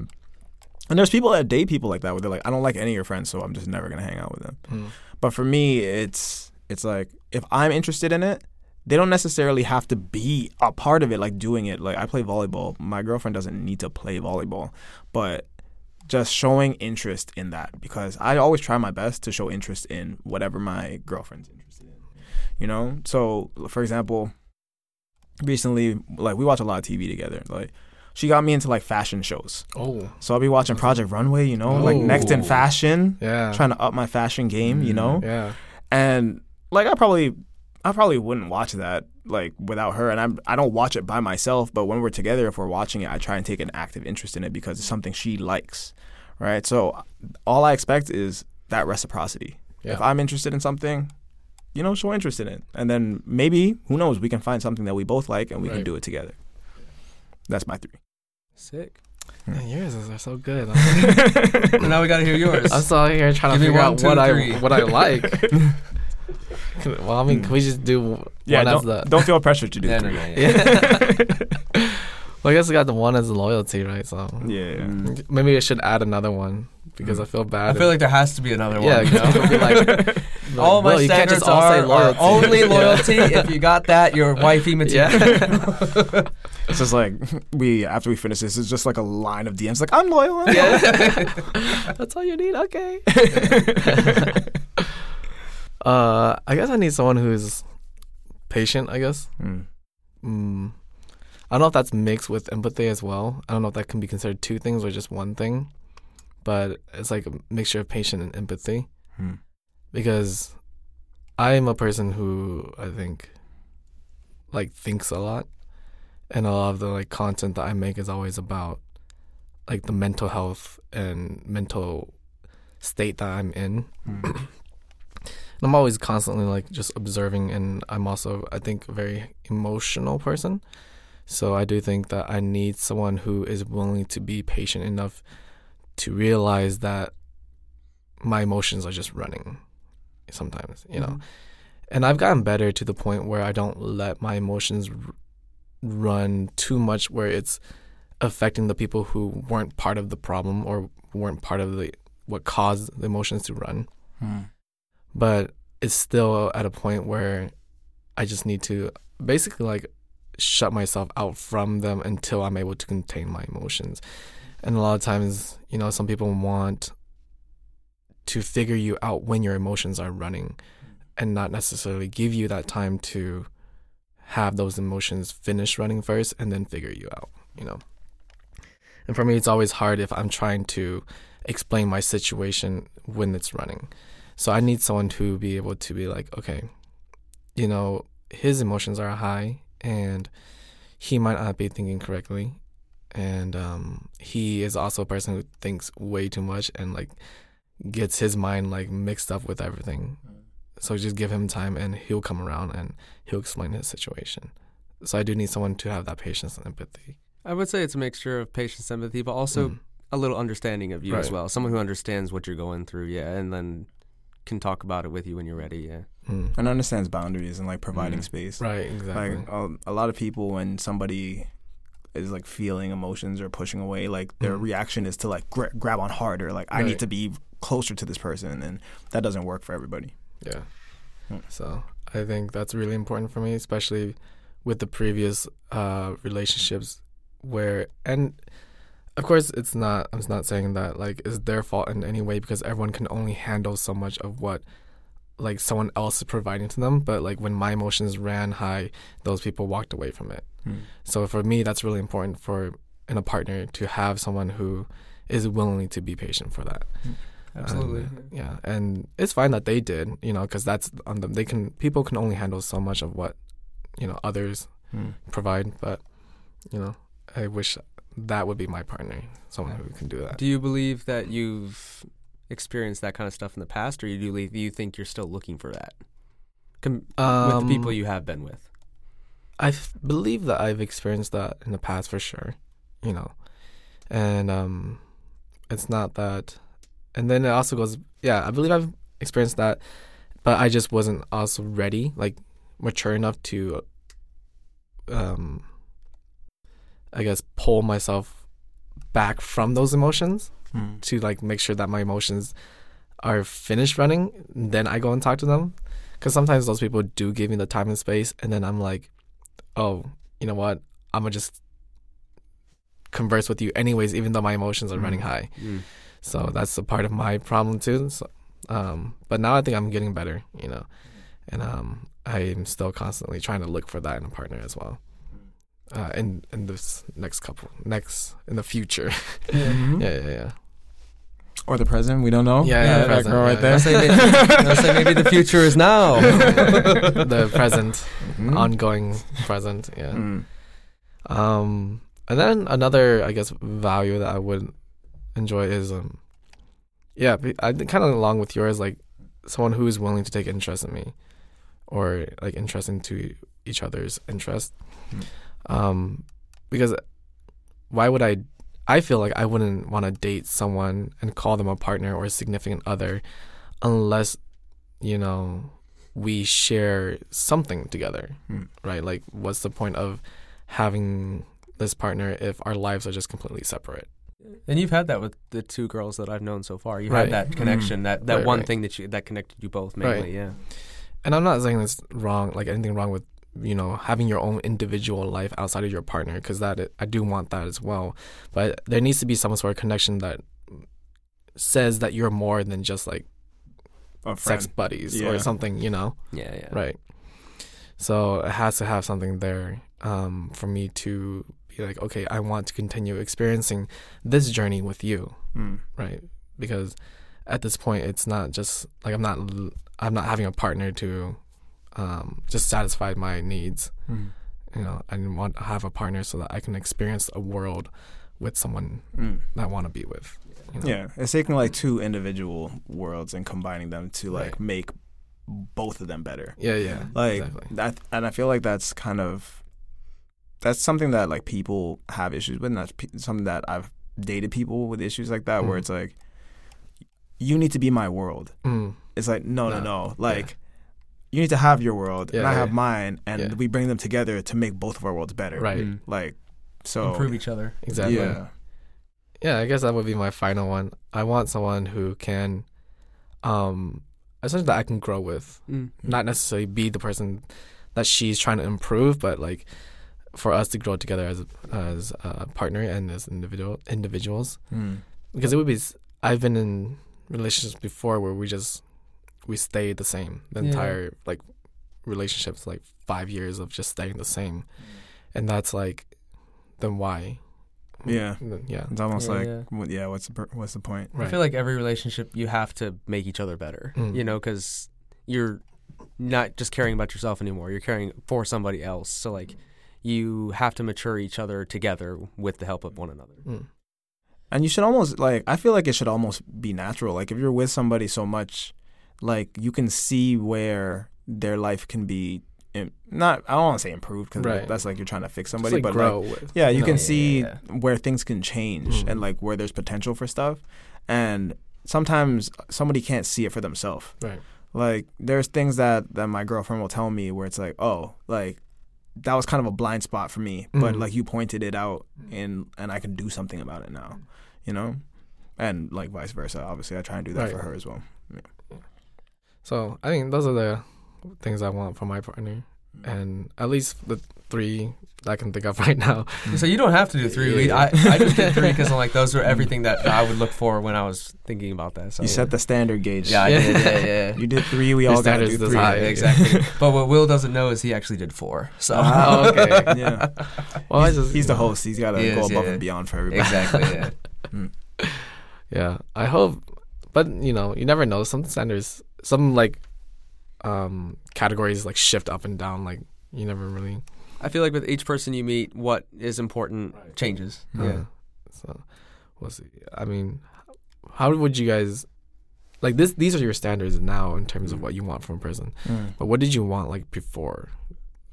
And there's people that date people like that where they're like, I don't like any of your friends, so I'm just never gonna hang out with them. Mm. But for me, it's it's like if I'm interested in it, they don't necessarily have to be a part of it, like doing it. Like I play volleyball. My girlfriend doesn't need to play volleyball, but just showing interest in that because I always try my best to show interest in whatever my girlfriend's interested in. You know? So for example, recently like we watch a lot of TV together. Like she got me into like fashion shows. Oh, So I'll be watching Project Runway, you know, like oh. next in Oh. fashion, yeah. trying to up my fashion game, you know? Mm, yeah. and like I probably I probably wouldn't watch that like without her and I'm I don't watch it by myself but when we're together if we're watching it I try and take an active interest in it because it's something she likes right so all I expect is that reciprocity Yeah. if I'm interested in something you know show interest in it and then maybe who knows we can find something that we both like and we can do it together that's my three Sick. Man, yours is- are so good. And now we got to hear yours. I'm still here trying Give to figure one, out two, what three. I what I like. Can- well, I mean, can we just do yeah one don't, the don't feel pressured to do Yeah, three no, no, yeah. yeah? well, I guess I got the one as loyalty, right? So yeah, yeah. Mm. maybe I should add another one because I feel bad. I feel like there has to be another one. yeah, one. 'cause people be like, all my "Well, you standards just all say are, are loyalty." only Yeah. loyalty. if you got that, you're wifey material. Yeah. It's just like we after we finish this, it's just like a line of DMs like I'm loyal. I'm loyal. Yeah. That's all you need. Okay. uh, I guess I need someone who's patient. I guess. Mm. Mm. I don't know if that's mixed with empathy as well. I don't know if that can be considered two things or just one thing, but it's like a mixture of patience and empathy. Hmm. because I'm a person who I think like thinks a lot, and a lot of the like content that I make is always about like the mental health and mental state that I'm in. Mm. I'm always constantly like just observing, and I'm also I think a very emotional person. So I do think that I need someone who is willing to be patient enough to realize that my emotions are just running sometimes, you know. Mhm. And I've gotten better to the point where I don't let my emotions r- run too much where it's affecting the people who weren't part of the problem or weren't part of the what caused the emotions to run. Mm. But it's still at a point where I just need to basically like shut myself out from them until I'm able to contain my emotions. And a lot of times, you know, some people want to figure you out when your emotions are running and not necessarily give you that time to have those emotions finish running first and then figure you out, you know. And for me, it's always hard if I'm trying to explain my situation when it's running. So I need someone to be able to be like, okay, you know, his emotions are high and he might not be thinking correctly. And um, he is also a person who thinks way too much and like gets his mind like mixed up with everything. So just give him time and he'll come around and he'll explain his situation. So I do need someone to have that patience and empathy. I would say it's a mixture of patience, and empathy, but also Mm. a little understanding of you as well. Someone who understands what you're going through, yeah, and then can talk about it with you when you're ready, yeah. Mm. And understands boundaries and like providing Mm. space. Right, exactly. Like a, a lot of people, when somebody is like feeling emotions or pushing away, like their Mhm. reaction is to like gra- grab on harder. Like I need to be closer to this person, and that doesn't work for everybody. Yeah. Hmm. So I think that's really important for me, especially with the previous uh, relationships where, and of course, it's not. I'm not saying that like it's their fault in any way because everyone can only handle so much of what like someone else is providing to them. But like when my emotions ran high, those people walked away from it. So for me, that's really important for in a partner to have someone who is willing to be patient for that. Absolutely. And, yeah, and it's fine that they did, you know, because that's on them. They can people can only handle so much of what you know others Hmm. provide, but you know, I wish that would be my partner, someone who can do that. Do you believe that you've experienced that kind of stuff in the past, or do you, do you think you're still looking for that? Com- with the people Um, you have been with? I f- believe that I've experienced that in the past for sure, you know, and um, it's not that, and then it also goes, yeah, I believe I've experienced that, but I just wasn't also ready, like mature enough to, um, I guess pull myself back from those emotions Hmm. to like make sure that my emotions are finished running, then I go and talk to them. Because sometimes those people do give me the time and space, and then I'm like, oh, you know what? I'm gonna just converse with you anyways, even though my emotions are running Mm. high. Mm. So that's a part of my problem too. So, um, but now I think I'm getting better, you know, and um, I'm still constantly trying to look for that in a partner as well. Uh, in in this next couple, next in the future, Mhm. yeah, yeah, yeah. Or the present, we don't know. Yeah, yeah, that present, girl right yeah. there. I say, maybe, say maybe the future is now. the present, Mhm. ongoing present, yeah. Mm. Um, and then another, I guess, value that I would enjoy is, um, yeah, I kind of along with yours, like someone who is willing to take interest in me, or like interest into each other's interest. Hmm. Um, because why would I? I feel like I wouldn't want to date someone and call them a partner or a significant other, unless, you know, we share something together, Hmm. right? Like, what's the point of having this partner if our lives are just completely separate? And you've had that with the two girls that I've known so far. You Right. had that connection, that, that Right, one right. thing that you that connected you both mainly. Yeah. And I'm not saying it's wrong, like anything wrong with you know having your own individual life outside of your partner, because that I do want that as well. But there needs to be some sort of connection that says that you're more than just like sex buddies Yeah. or something, you know. Yeah. Yeah. Right. So it has to have something there um, for me to be like, okay, I want to continue experiencing this journey with you, Mm. right? Because at this point it's not just like I'm not l- I'm not having a partner to um, just satisfy my needs. Mm. You know, I want to have a partner so that I can experience a world with someone Mm. that I want to be with. you know? Yeah, it's taking like two individual worlds and combining them to like Right. make both of them better. Yeah, yeah. Like exactly. that, and I feel like that's kind of that's something that like people have issues with. And that's pe- something that I've dated people with issues like that, where Mm. it's like, you need to be my world. Mm, It's like no, no, No. no. Like you need to have your world, and Yeah, I yeah. have mine, and Yeah. we bring them together to make both of our worlds better. right. Mm. Like so. Improve each other. Exactly. Yeah. Yeah, I guess that would be my final one. I want someone who can, um, essentially that I can grow with, Mm. not necessarily be the person that she's trying to improve, but like for us to grow together as as a partner and as individual individuals. Mm. Because it would be, I've been in relationships before where we just we stayed the same the Yeah. entire like relationships like five years of just staying the same, and that's like, then why? Yeah. Yeah. It's almost Yeah, like, yeah. what- yeah. What's the what's the point? Right. I feel like every relationship you have to make each other better. Mm. You know, because you're not just caring about yourself anymore. You're caring for somebody else. So like, you have to mature each other together with the help of one another. Mm. And you should almost like I feel like it should almost be natural. Like if you're with somebody so much, like you can see where their life can be im- not I don't want to say improved because Right. that's like you're trying to fix Just, somebody, like, but grow like with. yeah, you know? can Yeah, see yeah, where things can change Mhm. and like where there's potential for stuff. And sometimes somebody can't see it for themselves. Right. Like there's things that that my girlfriend will tell me where it's like, oh, like that was kind of a blind spot for me, but Mhm. like you pointed it out and and I can do something about it now, you know, and like vice versa. Obviously, I try and do that Right. for her as well. So I think those are the things I want from my partner, Mm-hmm. and at least the three that I can think of right now. So you don't have to do three. We- Yeah. I, I just did three because I'm like those were everything that I would look for when I was thinking about that. So You set the standard Gage. yeah, I Yeah. did. Yeah, yeah. You did three. We Your all got to do this three. high. Exactly. but what Will doesn't know is he actually did four. So Oh, okay. yeah. Well, he's, just he's the host. He's got to He go is, above yeah. and beyond for everybody. exactly. Yeah. Yeah, I hope, but you know, you never know. Some standards, some like um categories like shift up and down. Like you never really. I feel like with each person you meet, what is important changes. uh, Yeah. So we'll see. I mean, how would you guys like this? These are your standards now in terms of what you want from a person. Mm. But what did you want like before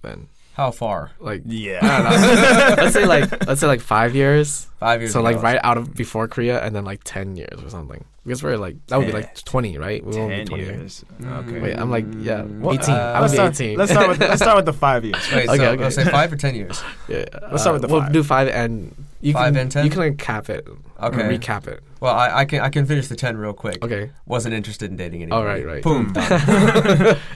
then? How far? Like Yeah. I don't know. let's say like let's say like five years. Five years. So ago. like right out of before Korea, and then like ten years or something. Because we're like that would be like twenty, right? We won't be Ten twenty. years. Mm. Okay. Wait, I'm like yeah, What? eighteen. Uh, I would let's be start, eighteen. Let's start with let's start with the five years. Wait, Okay, so okay. let's say five or ten years. yeah, Let's start with the we'll five. do five and you Five can and 10? you can like cap it. or Okay. recap it. Well, I, I can I can finish the ten real quick. Okay. Wasn't interested in dating anybody. Oh, right, right. Boom.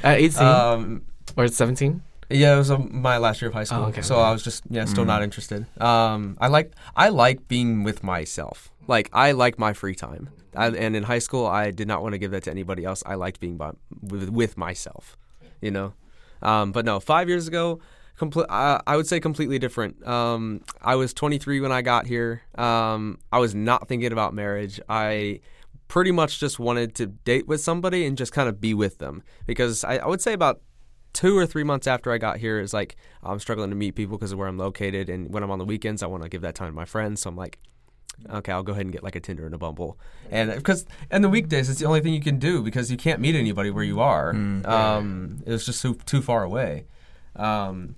At eighteen um, or seventeen. Yeah, it was uh, my last year of high school, Oh, okay. so I was just yeah, still Mm. not interested. Um, I like I like being with myself. Like I like my free time. I, and in high school, I did not want to give that to anybody else. I liked being by, with, with myself, you know. Um, but no, five years ago, complete. I, I would say completely different. Um, I was 23 when I got here. Um, I was not thinking about marriage. I pretty much just wanted to date with somebody and just kind of be with them because I, I would say about two or three months after I got here is like I'm struggling to meet people because of where I'm located, and when I'm on the weekends, I want to give that time to my friends. So I'm like, okay, I'll go ahead and get like a Tinder and a Bumble, and because and the weekdays it's the only thing you can do because you can't meet anybody where you are. Mm. Um, it was just too too far away. Um,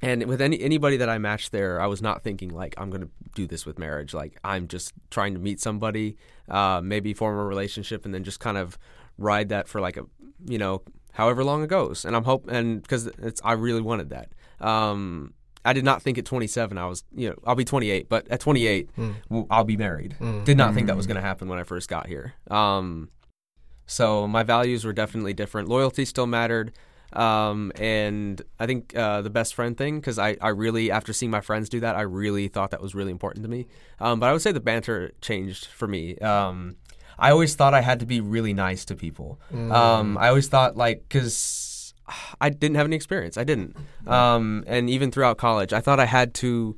and with any anybody that I matched there, I was not thinking like I'm gonna do this with marriage. Like I'm just trying to meet somebody, uh, maybe form a relationship, and then just kind of ride that for like a you know however long it goes. And I'm hope and because it's I really wanted that. Um, I did not think at 27 I was you know I'll be 28, but at 28 Mm. I'll be married. Mm. Did not think that was going to happen when I first got here. Um, so my values were definitely different. Loyalty still mattered. Um, and I think uh, the best friend thing, because I, I really, after seeing my friends do that, I really thought that was really important to me. Um, but I would say the banter changed for me. Um, I always thought I had to be really nice to people. Mm. Um, I always thought, like, because I didn't have any experience. I didn't. Um, and even throughout college, I thought I had to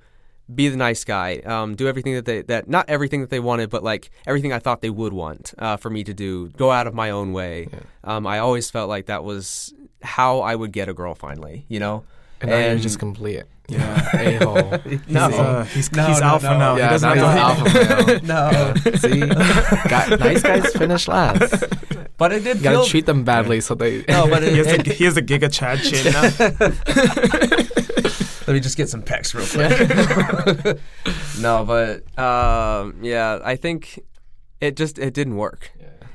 be the nice guy, um, do everything that they that not everything that they wanted, but like everything I thought they would want uh, for me to do. Go out of my own way. Um, I always felt like that was how I would get a girl finally. You know. And And- just complete. Yeah. A hole. No. He's, uh, he's, No, he's no, alpha no. now. Yeah, he doesn't now have he's to alpha male. No, See, Got- nice guys finish last. but it did You gotta feel. treat them badly so they. no, but it, He has, it- the, he has the Giga Chad chin now. Let me just get some pecs real quick. no, but um, yeah, I think it just it didn't work.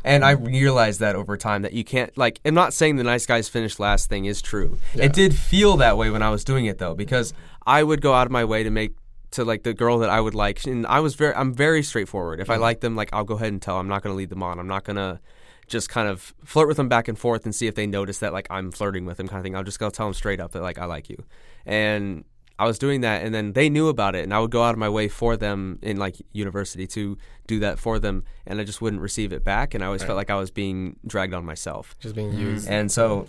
And I realized that over time that you can't like I'm not saying the nice guys finish last thing is true. It did feel that way when I was doing it though because I would go out of my way to make to like the girl that I would like and I was very I'm very straightforward. If I mm-hmm. like them like I'll go ahead and tell. I'm not going to lead them on. I'm not going to just kind of flirt with them back and forth and see if they notice that like I'm flirting with them kind of thing. I'll just go tell them straight up that like I like you. And I was doing that and then they knew about it and I would go out of my way for them in like university to do that for them and I just wouldn't receive it back and I always felt like I was being dragged on myself. just being used. And so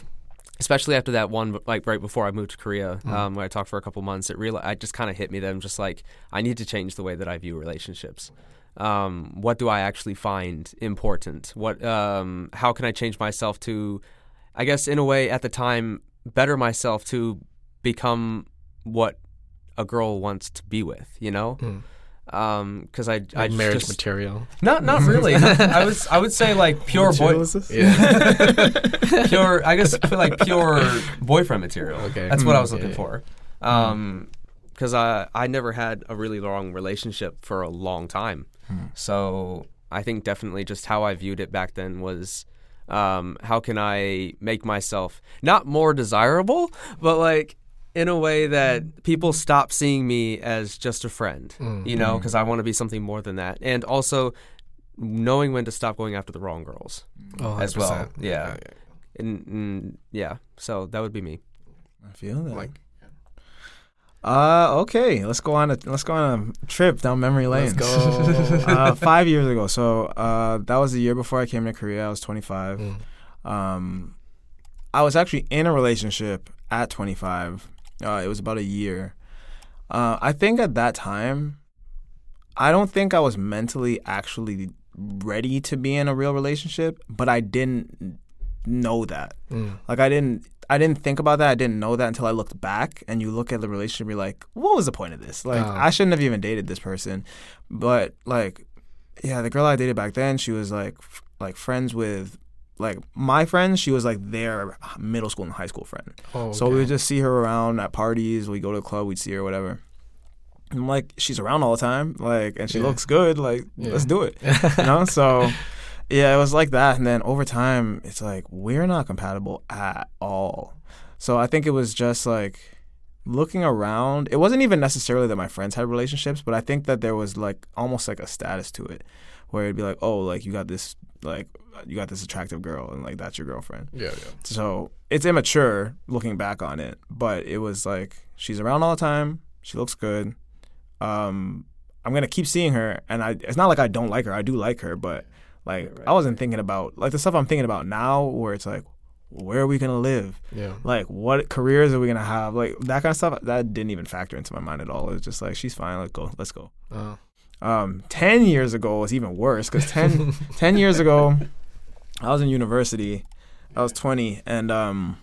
especially after that one like right before I moved to Korea, um, where I talked for a couple months, it really I just kind of hit me that I'm just like I need to change the way that I view relationships. Um, what do I actually find important? What um, how can I change myself to I guess in a way at the time better myself to become what a girl wants to be with, you know? Mm. Um, because I I Like marriage just, material. not not really. I was I would say like pure boy Yeah. pure I guess like pure boyfriend material. Okay. That's what I was Mm, looking yeah, for. Um because I I never had a really long relationship for a long time. So I think definitely just how I viewed it back then was um, how can I make myself not more desirable, but like in a way that people stop seeing me as just a friend, you know, because I want to be something more than that. And also knowing when to stop going after the wrong girls Oh, as well. 100%. Yeah. And, and yeah, so that would be me. I feel that. Like, Uh, okay. Let's go on a let's go on a trip down memory lane. let's go. uh, five years ago. So uh, that was the year before I came to Korea. I was 25. Mm. Um, I was actually in a relationship at 25. Uh, it was about a year. Uh, I think at that time, I don't think I was mentally actually ready to be in a real relationship, but I didn't know that. Mm. Like I didn't I didn't think about that. I didn't know that until I looked back and you look at the relationship you're like, what was the point of this? Like Oh. I shouldn't have even dated this person. But like yeah, the girl I dated back then, she was like f- like friends with like my friends, she was like their middle school and high school friend. Oh, So we would just see her around at parties, we go to a club, we'd see her whatever. I'm like, she's around all the time, like, and she Yeah. looks good, like, Yeah. let's do it, you know. So, yeah, it was like that, and then over time, it's like we're not compatible at all. So I think it was just like looking around. It wasn't even necessarily that my friends had relationships, but I think that there was like almost like a status to it, where it'd be like, oh, like you got this, like you got this attractive girl, and like that's your girlfriend. yeah, yeah. So it's immature looking back on it, but it was like she's around all the time. She looks good. Um, I'm gonna keep seeing her, and I. It's not like I don't like her. I do like her, but like I wasn't thinking about like the stuff I'm thinking about now, where it's like, where are we gonna live? Yeah. Like, what careers are we gonna have? Like that kind of stuff. That didn't even factor into my mind at all. It was just like she's fine. Let's go. Let's go. Oh. Um, 10 years ago was even worse because 10, 10 years ago, I was in university. I was 20, and um,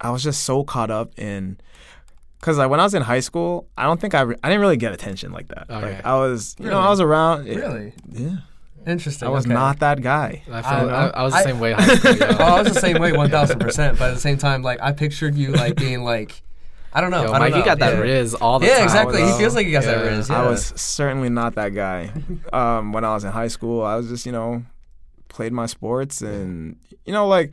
I was just so caught up in. Because like when I was in high school, I don't think I re- I didn't really get attention like that. Okay. Like I was, you know, I was around. yeah, Really? Yeah. Interesting. I was okay. not that guy. I, I I. I, was the I- same way. High school, yeah. Oh, I was the same way, one thousand percent. But at the same time, like I pictured you like being like, I don't know. Yo, I don't Mike, know. you got that yeah. riz all the Yeah, time. Yeah, exactly. He feels like he got that Yeah. I was certainly not that guy. Um, when I was in high school, I was just, you know, played my sports and, you know, like,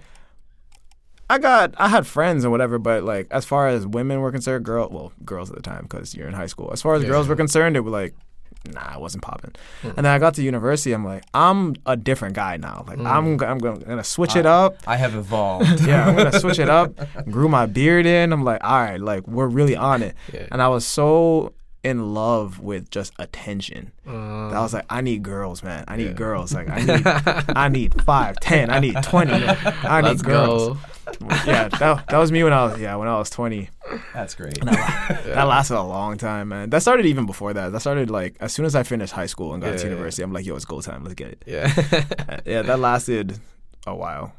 I got, I had friends and whatever, but like, as far as women were concerned, girl, well, girls at the time, because you're in high school. As far as Yeah. girls were concerned, it was like, nah, it wasn't popping. Hmm. And then I got to university, I'm like, I'm a different guy now. Like, hmm. I'm, g- I'm gonna, switch it up. I have evolved. Yeah, I'm gonna switch it up. Grew my beard in. I'm like, all right, like we're really on it. Yeah. And I was so in love with just attention. Uh, I was like, I need girls, man. I need Yeah. girls. Like I need, I need five, ten. I need twenty. I need let's girls. go. Yeah, that, that was me when I was yeah when I was twenty. That's great. That lasted a long time, man. That started even before that. That started like as soon as I finished high school and got Yeah, to yeah, university. I'm like, yo, it's go time. Let's get it. Yeah. Uh, yeah, that lasted a while.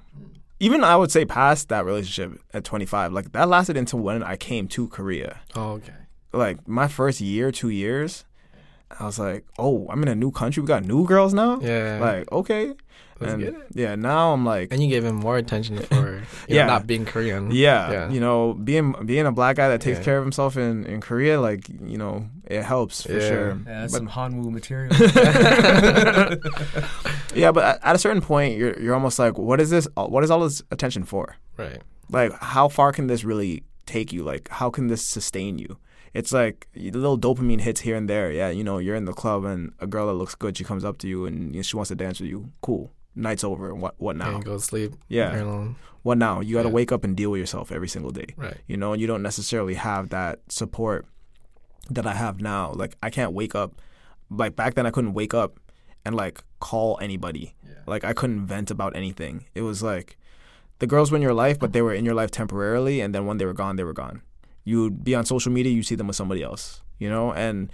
Even I would say past that relationship at 25, like that lasted until when I came to Korea. oh, okay. Like my first year, two years, I was like, oh, I'm in a new country. We got new girls now. Yeah. Like okay, let's and get it. yeah, now I'm like, And you gave him more attention for you Yeah. know, not being Korean. yeah, Yeah. you know, being being a black guy that takes Yeah. care of himself in in Korea, like you know, it helps for Yeah. sure. Yeah, that's But- some Hanwoo material. yeah, but at, at a certain point, you're you're almost like, what is this? Uh, what is all this attention for? Right. like how far can this really take you like how can this sustain you it's like little dopamine hits here and there yeah you know you're in the club and a girl that looks good she comes up to you and you know, she wants to dance with you cool night's over what what now And go to sleep. Yeah. What now you got to Yeah. wake up and deal with yourself every single day Right. you know and you don't necessarily have that support that i have now like i can't wake up like back then i couldn't wake up and like call anybody Yeah. like i couldn't vent about anything it was like the girls were in your life but they were in your life temporarily and then when they were gone they were gone you would be on social media you see them with somebody else you know? And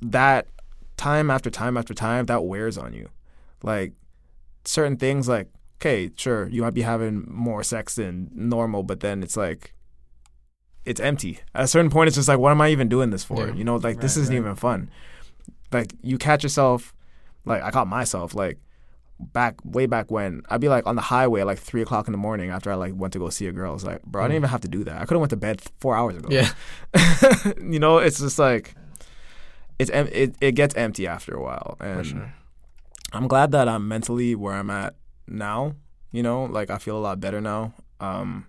that time after time after time that wears on you. Like certain things like okay sure you might be having more sex than normal but then it's like it's empty. At a certain point it's just like what am i even doing this for? Yeah. you know like this isn't right. even fun. Like you catch yourself like i caught myself like back way back when I'd be like on the highway at like three o'clock in the morning after I like went to go see a girl. It's like, bro, I didn't Mm. even have to do that. I could have went to bed four hours ago. Yeah. you know, it's just like it's em- it it gets empty after a while, and sure. I'm glad that I'm mentally where I'm at now. You know, like I feel a lot better now. Um,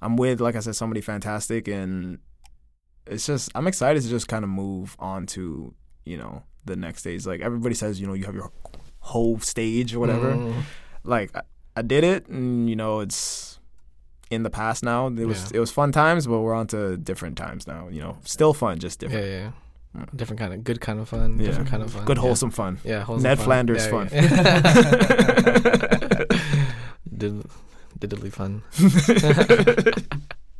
I'm with, like I said, somebody fantastic, and it's just I'm excited to just kind of move on to you know the next stage. Like everybody says, you know, you have your whole stage or whatever. Mm. Like I, I did it, and you know it's in the past now. It was Yeah. it was fun times, but we're on to different times now. You know, still fun, just Yeah, different. yeah. Mm. Different kind of good kind of fun. Yeah. Different kind of fun. Good yeah. wholesome fun. Yeah, wholesome Ned fun. Flanders Yeah, fun. yeah. Did diddly fun.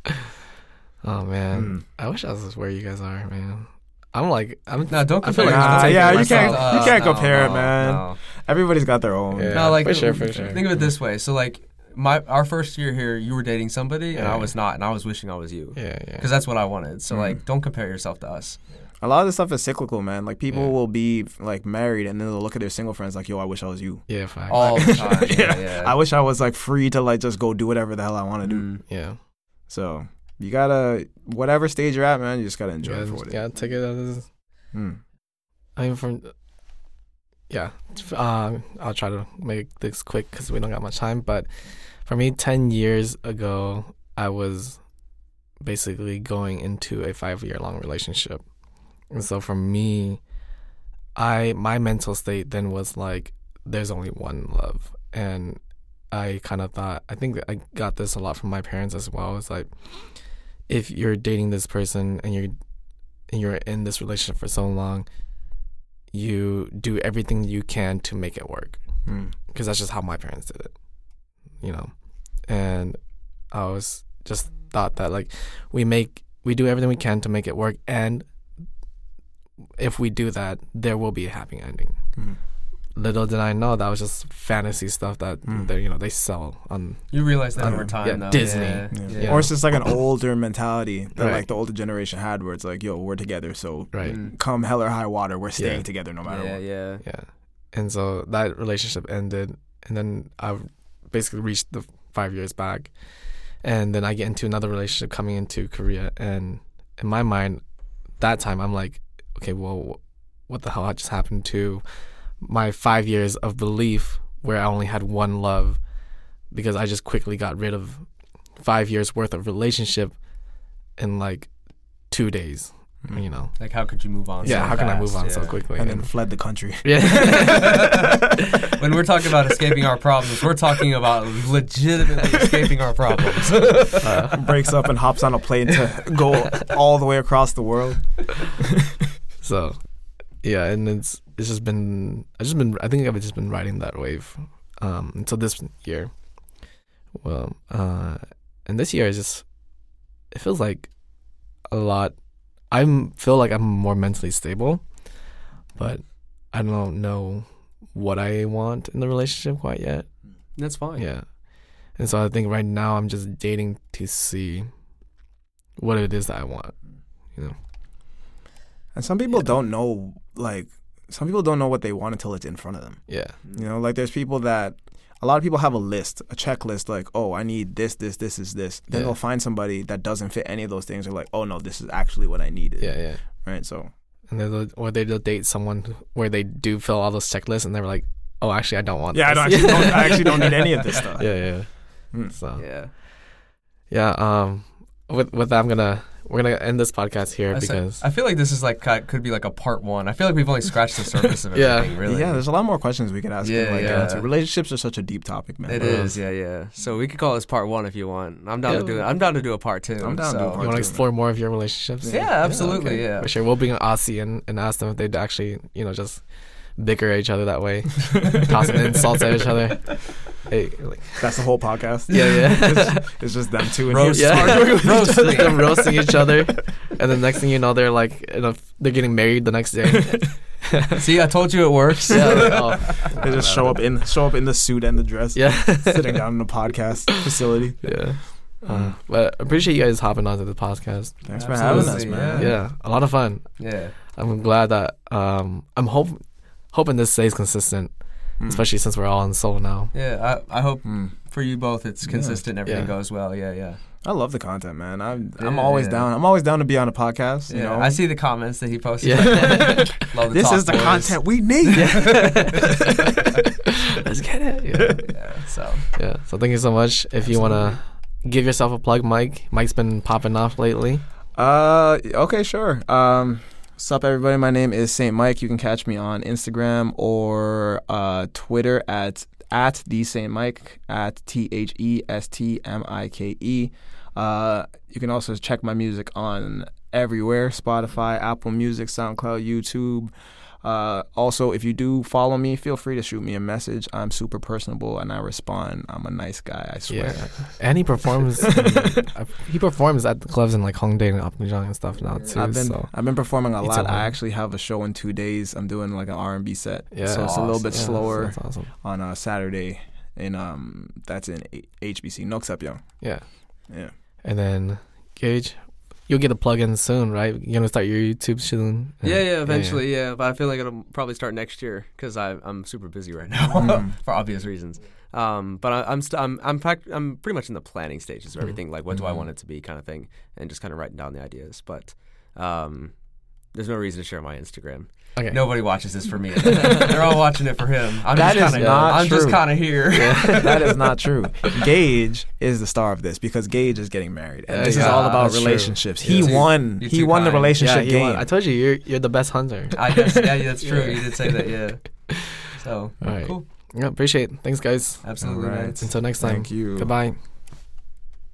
oh man, Mm. I wish I was where you guys are, man. I'm like, I'm. No, don't I feel compare. like yourself Nah, yeah, you myself. can't- you Uh, can't no, compare it, no, man. no. Everybody's got their own. Yeah. No, like for sure, for sure. Think of it this way. So like my our first year here, you were dating somebody, and I was not, and I was wishing I was you. Yeah, yeah. Because that's what I wanted. So Mhm. like, don't compare yourself to us. A lot of this stuff is cyclical, man. Like people Yeah. will be like married and then they'll look at their single friends like, "Yo, I wish I was you." yeah, fact. All the time. Yeah, yeah. I wish I was like free to like just go do whatever the hell I want to do. Mm. yeah. So you gotta whatever stage you're at, man. You just gotta enjoy Yeah, it for it yeah, take it as. is. Mm. I mean, from. Yeah, um, I'll try to make this quick because we don't got much time. But for me, ten years ago, I was basically going into a five-year-long relationship, and so for me, I my mental state then was like, there's only one love, and I kind of thought I think I got this a lot from my parents as well. It's like if you're dating this person and you're and you're in this relationship for so long, you do everything you can to make it work Mm. because that's just how my parents did it, you know. And I was just thought that like we make we do everything we can to make it work, and if we do that, there will be a happy ending. Mm. Little did I know that was just fantasy stuff that Mm. they you know they sell on You realize that Um, over time, yeah, though. Disney. Yeah. Yeah. Yeah. Or it's just like an older mentality that Right. like the older generation had, where it's like, "Yo, we're together, so right. Mm. come hell or high water, we're staying Yeah. together no matter Yeah, what." yeah. Yeah. And so that relationship ended. And then I basically reached the five years back. And then I get into another relationship coming into Korea. And in my mind, that time, I'm like, okay, well, what the hell just happened to my five years of belief where I only had one love because I just quickly got rid of five years worth of relationship in like two days, Mm. you know? Like, how could you move on? Yeah, so how can I move fast? on so quickly? And then fled the country. yeah. when we're talking about escaping our problems, we're talking about legitimately escaping our problems. Breaks up and hops on a plane to go all the way across the world. so yeah, and it's it's just been I just been I think I've just been riding that wave um until this year. Well, uh, and this year is just it feels like a lot. I'm feel like I'm more mentally stable, but I don't know what I want in the relationship quite yet. That's fine. Yeah. And so I think right now I'm just dating to see what it is that I want. You know. And some people Yeah. don't know, like, some people don't know what they want until it's in front of them. Yeah. You know, like there's people that a lot of people have a list, a checklist, like, oh, I need this, this, this is this. Then Yeah. they'll find somebody that doesn't fit any of those things. They're like, oh no, this is actually what I needed. Yeah, yeah. Right. So And then they'll, or they'll date someone where they do fill all those checklists and they're like, oh, actually, I don't want yeah, I this. don't actually, don't, I actually don't need any of this stuff. yeah, yeah. Mm. So Yeah. yeah. Um, with with that, I'm gonna we're gonna end this podcast here I say- because I feel like this is like could be like a part one. I feel like we've only scratched the surface of Yeah. everything. Really. Yeah, there's a lot more questions we could ask. Yeah, and, like, get yeah. into. Relationships are such a deep topic, man. It Uh, is, yeah, yeah. So we could call this part one if you want. I'm down to do it. I'm down to do a part two. I'm down to do a so- part you want to two, explore more of your relationships. Yeah, absolutely, okay. yeah. For sure, we'll bring an Aussie and, and ask them if they'd actually, you know, just bicker at each other that way, tossing insults at each other. Hey, like, That's the whole podcast. yeah, yeah. it's, it's just them two and Roast. you. yeah, Roast me. them roasting each other, and the next thing you know, they're like, in a, they're getting married the next day. See, I told you it works. yeah, like, oh, They just show up in show up in the suit and the dress, yeah, sitting down in the podcast facility. yeah. Uh, but I appreciate you guys hopping onto the podcast. Thanks for having us, man. Yeah. Yeah, a lot of fun. Yeah. I'm glad that um, I'm hope hoping this stays consistent, Mm. especially since we're all in Seoul now. Yeah. I, I hope Mm. for you both it's consistent. And everything Yeah. goes well. Yeah, yeah. I love the content, man. I'm I'm always yeah. down. I'm always down to be on a podcast. You yeah. know, I see the comments that he posted. Yeah. Love the this is the boys. content we need. Let's get it. Yeah. Yeah. So. yeah. So thank you so much. If you wanna give yourself a plug, Mike. Mike's been popping off lately. Uh, okay, sure. Um, what's up, everybody? My name is Saint Mike. You can catch me on Instagram or uh, Twitter at at the Saint Mike at T H E S T M I K E. Uh, you can also check my music on everywhere: Spotify, Apple Music, SoundCloud, YouTube. Uh, also, if you do follow me, feel free to shoot me a message. I'm super personable and I respond. I'm a nice guy, I swear. Yeah. And he performs. in- uh, he performs at the clubs in like Hongdae and Apgujeong and stuff now too. I've been so I've been performing a lot. a I actually have a show in two days. I'm doing like an R&B set, yeah, so it's a little bit Yeah, slower That's awesome. on uh, Saturday, and um that's in HBC Noksapyeong. Yeah. Yeah, And then Gage, you'll get a plug in soon, right? You're gonna start your YouTube soon. Yeah, yeah, eventually, yeah, But I feel like it'll probably start next year because I'm super busy right now Mm. for obvious reasons. Um, but I, I'm, st- I'm, I'm, fact- I'm pretty much in the planning stages of everything. Like, what do I Mhm. want it to be, kind of thing, and just kind of writing down the ideas. But um, there's no reason to share my Instagram. Okay. Nobody watches this for me. They're all watching it for him. I'm That just kinda, not I'm just kind of here. that is not true. Gage is the star of this because Gage is getting married, and Yeah, this is all about that's true. relationships. You're He too- won. He too won the relationship yeah, game. won. I told you, you're you're the best hunter. I guess, yeah, that's true. You did say that, yeah. So All right. cool. Yeah, appreciate it. Thanks, guys. Absolutely, All right. man. Until next time. Thank you. Goodbye.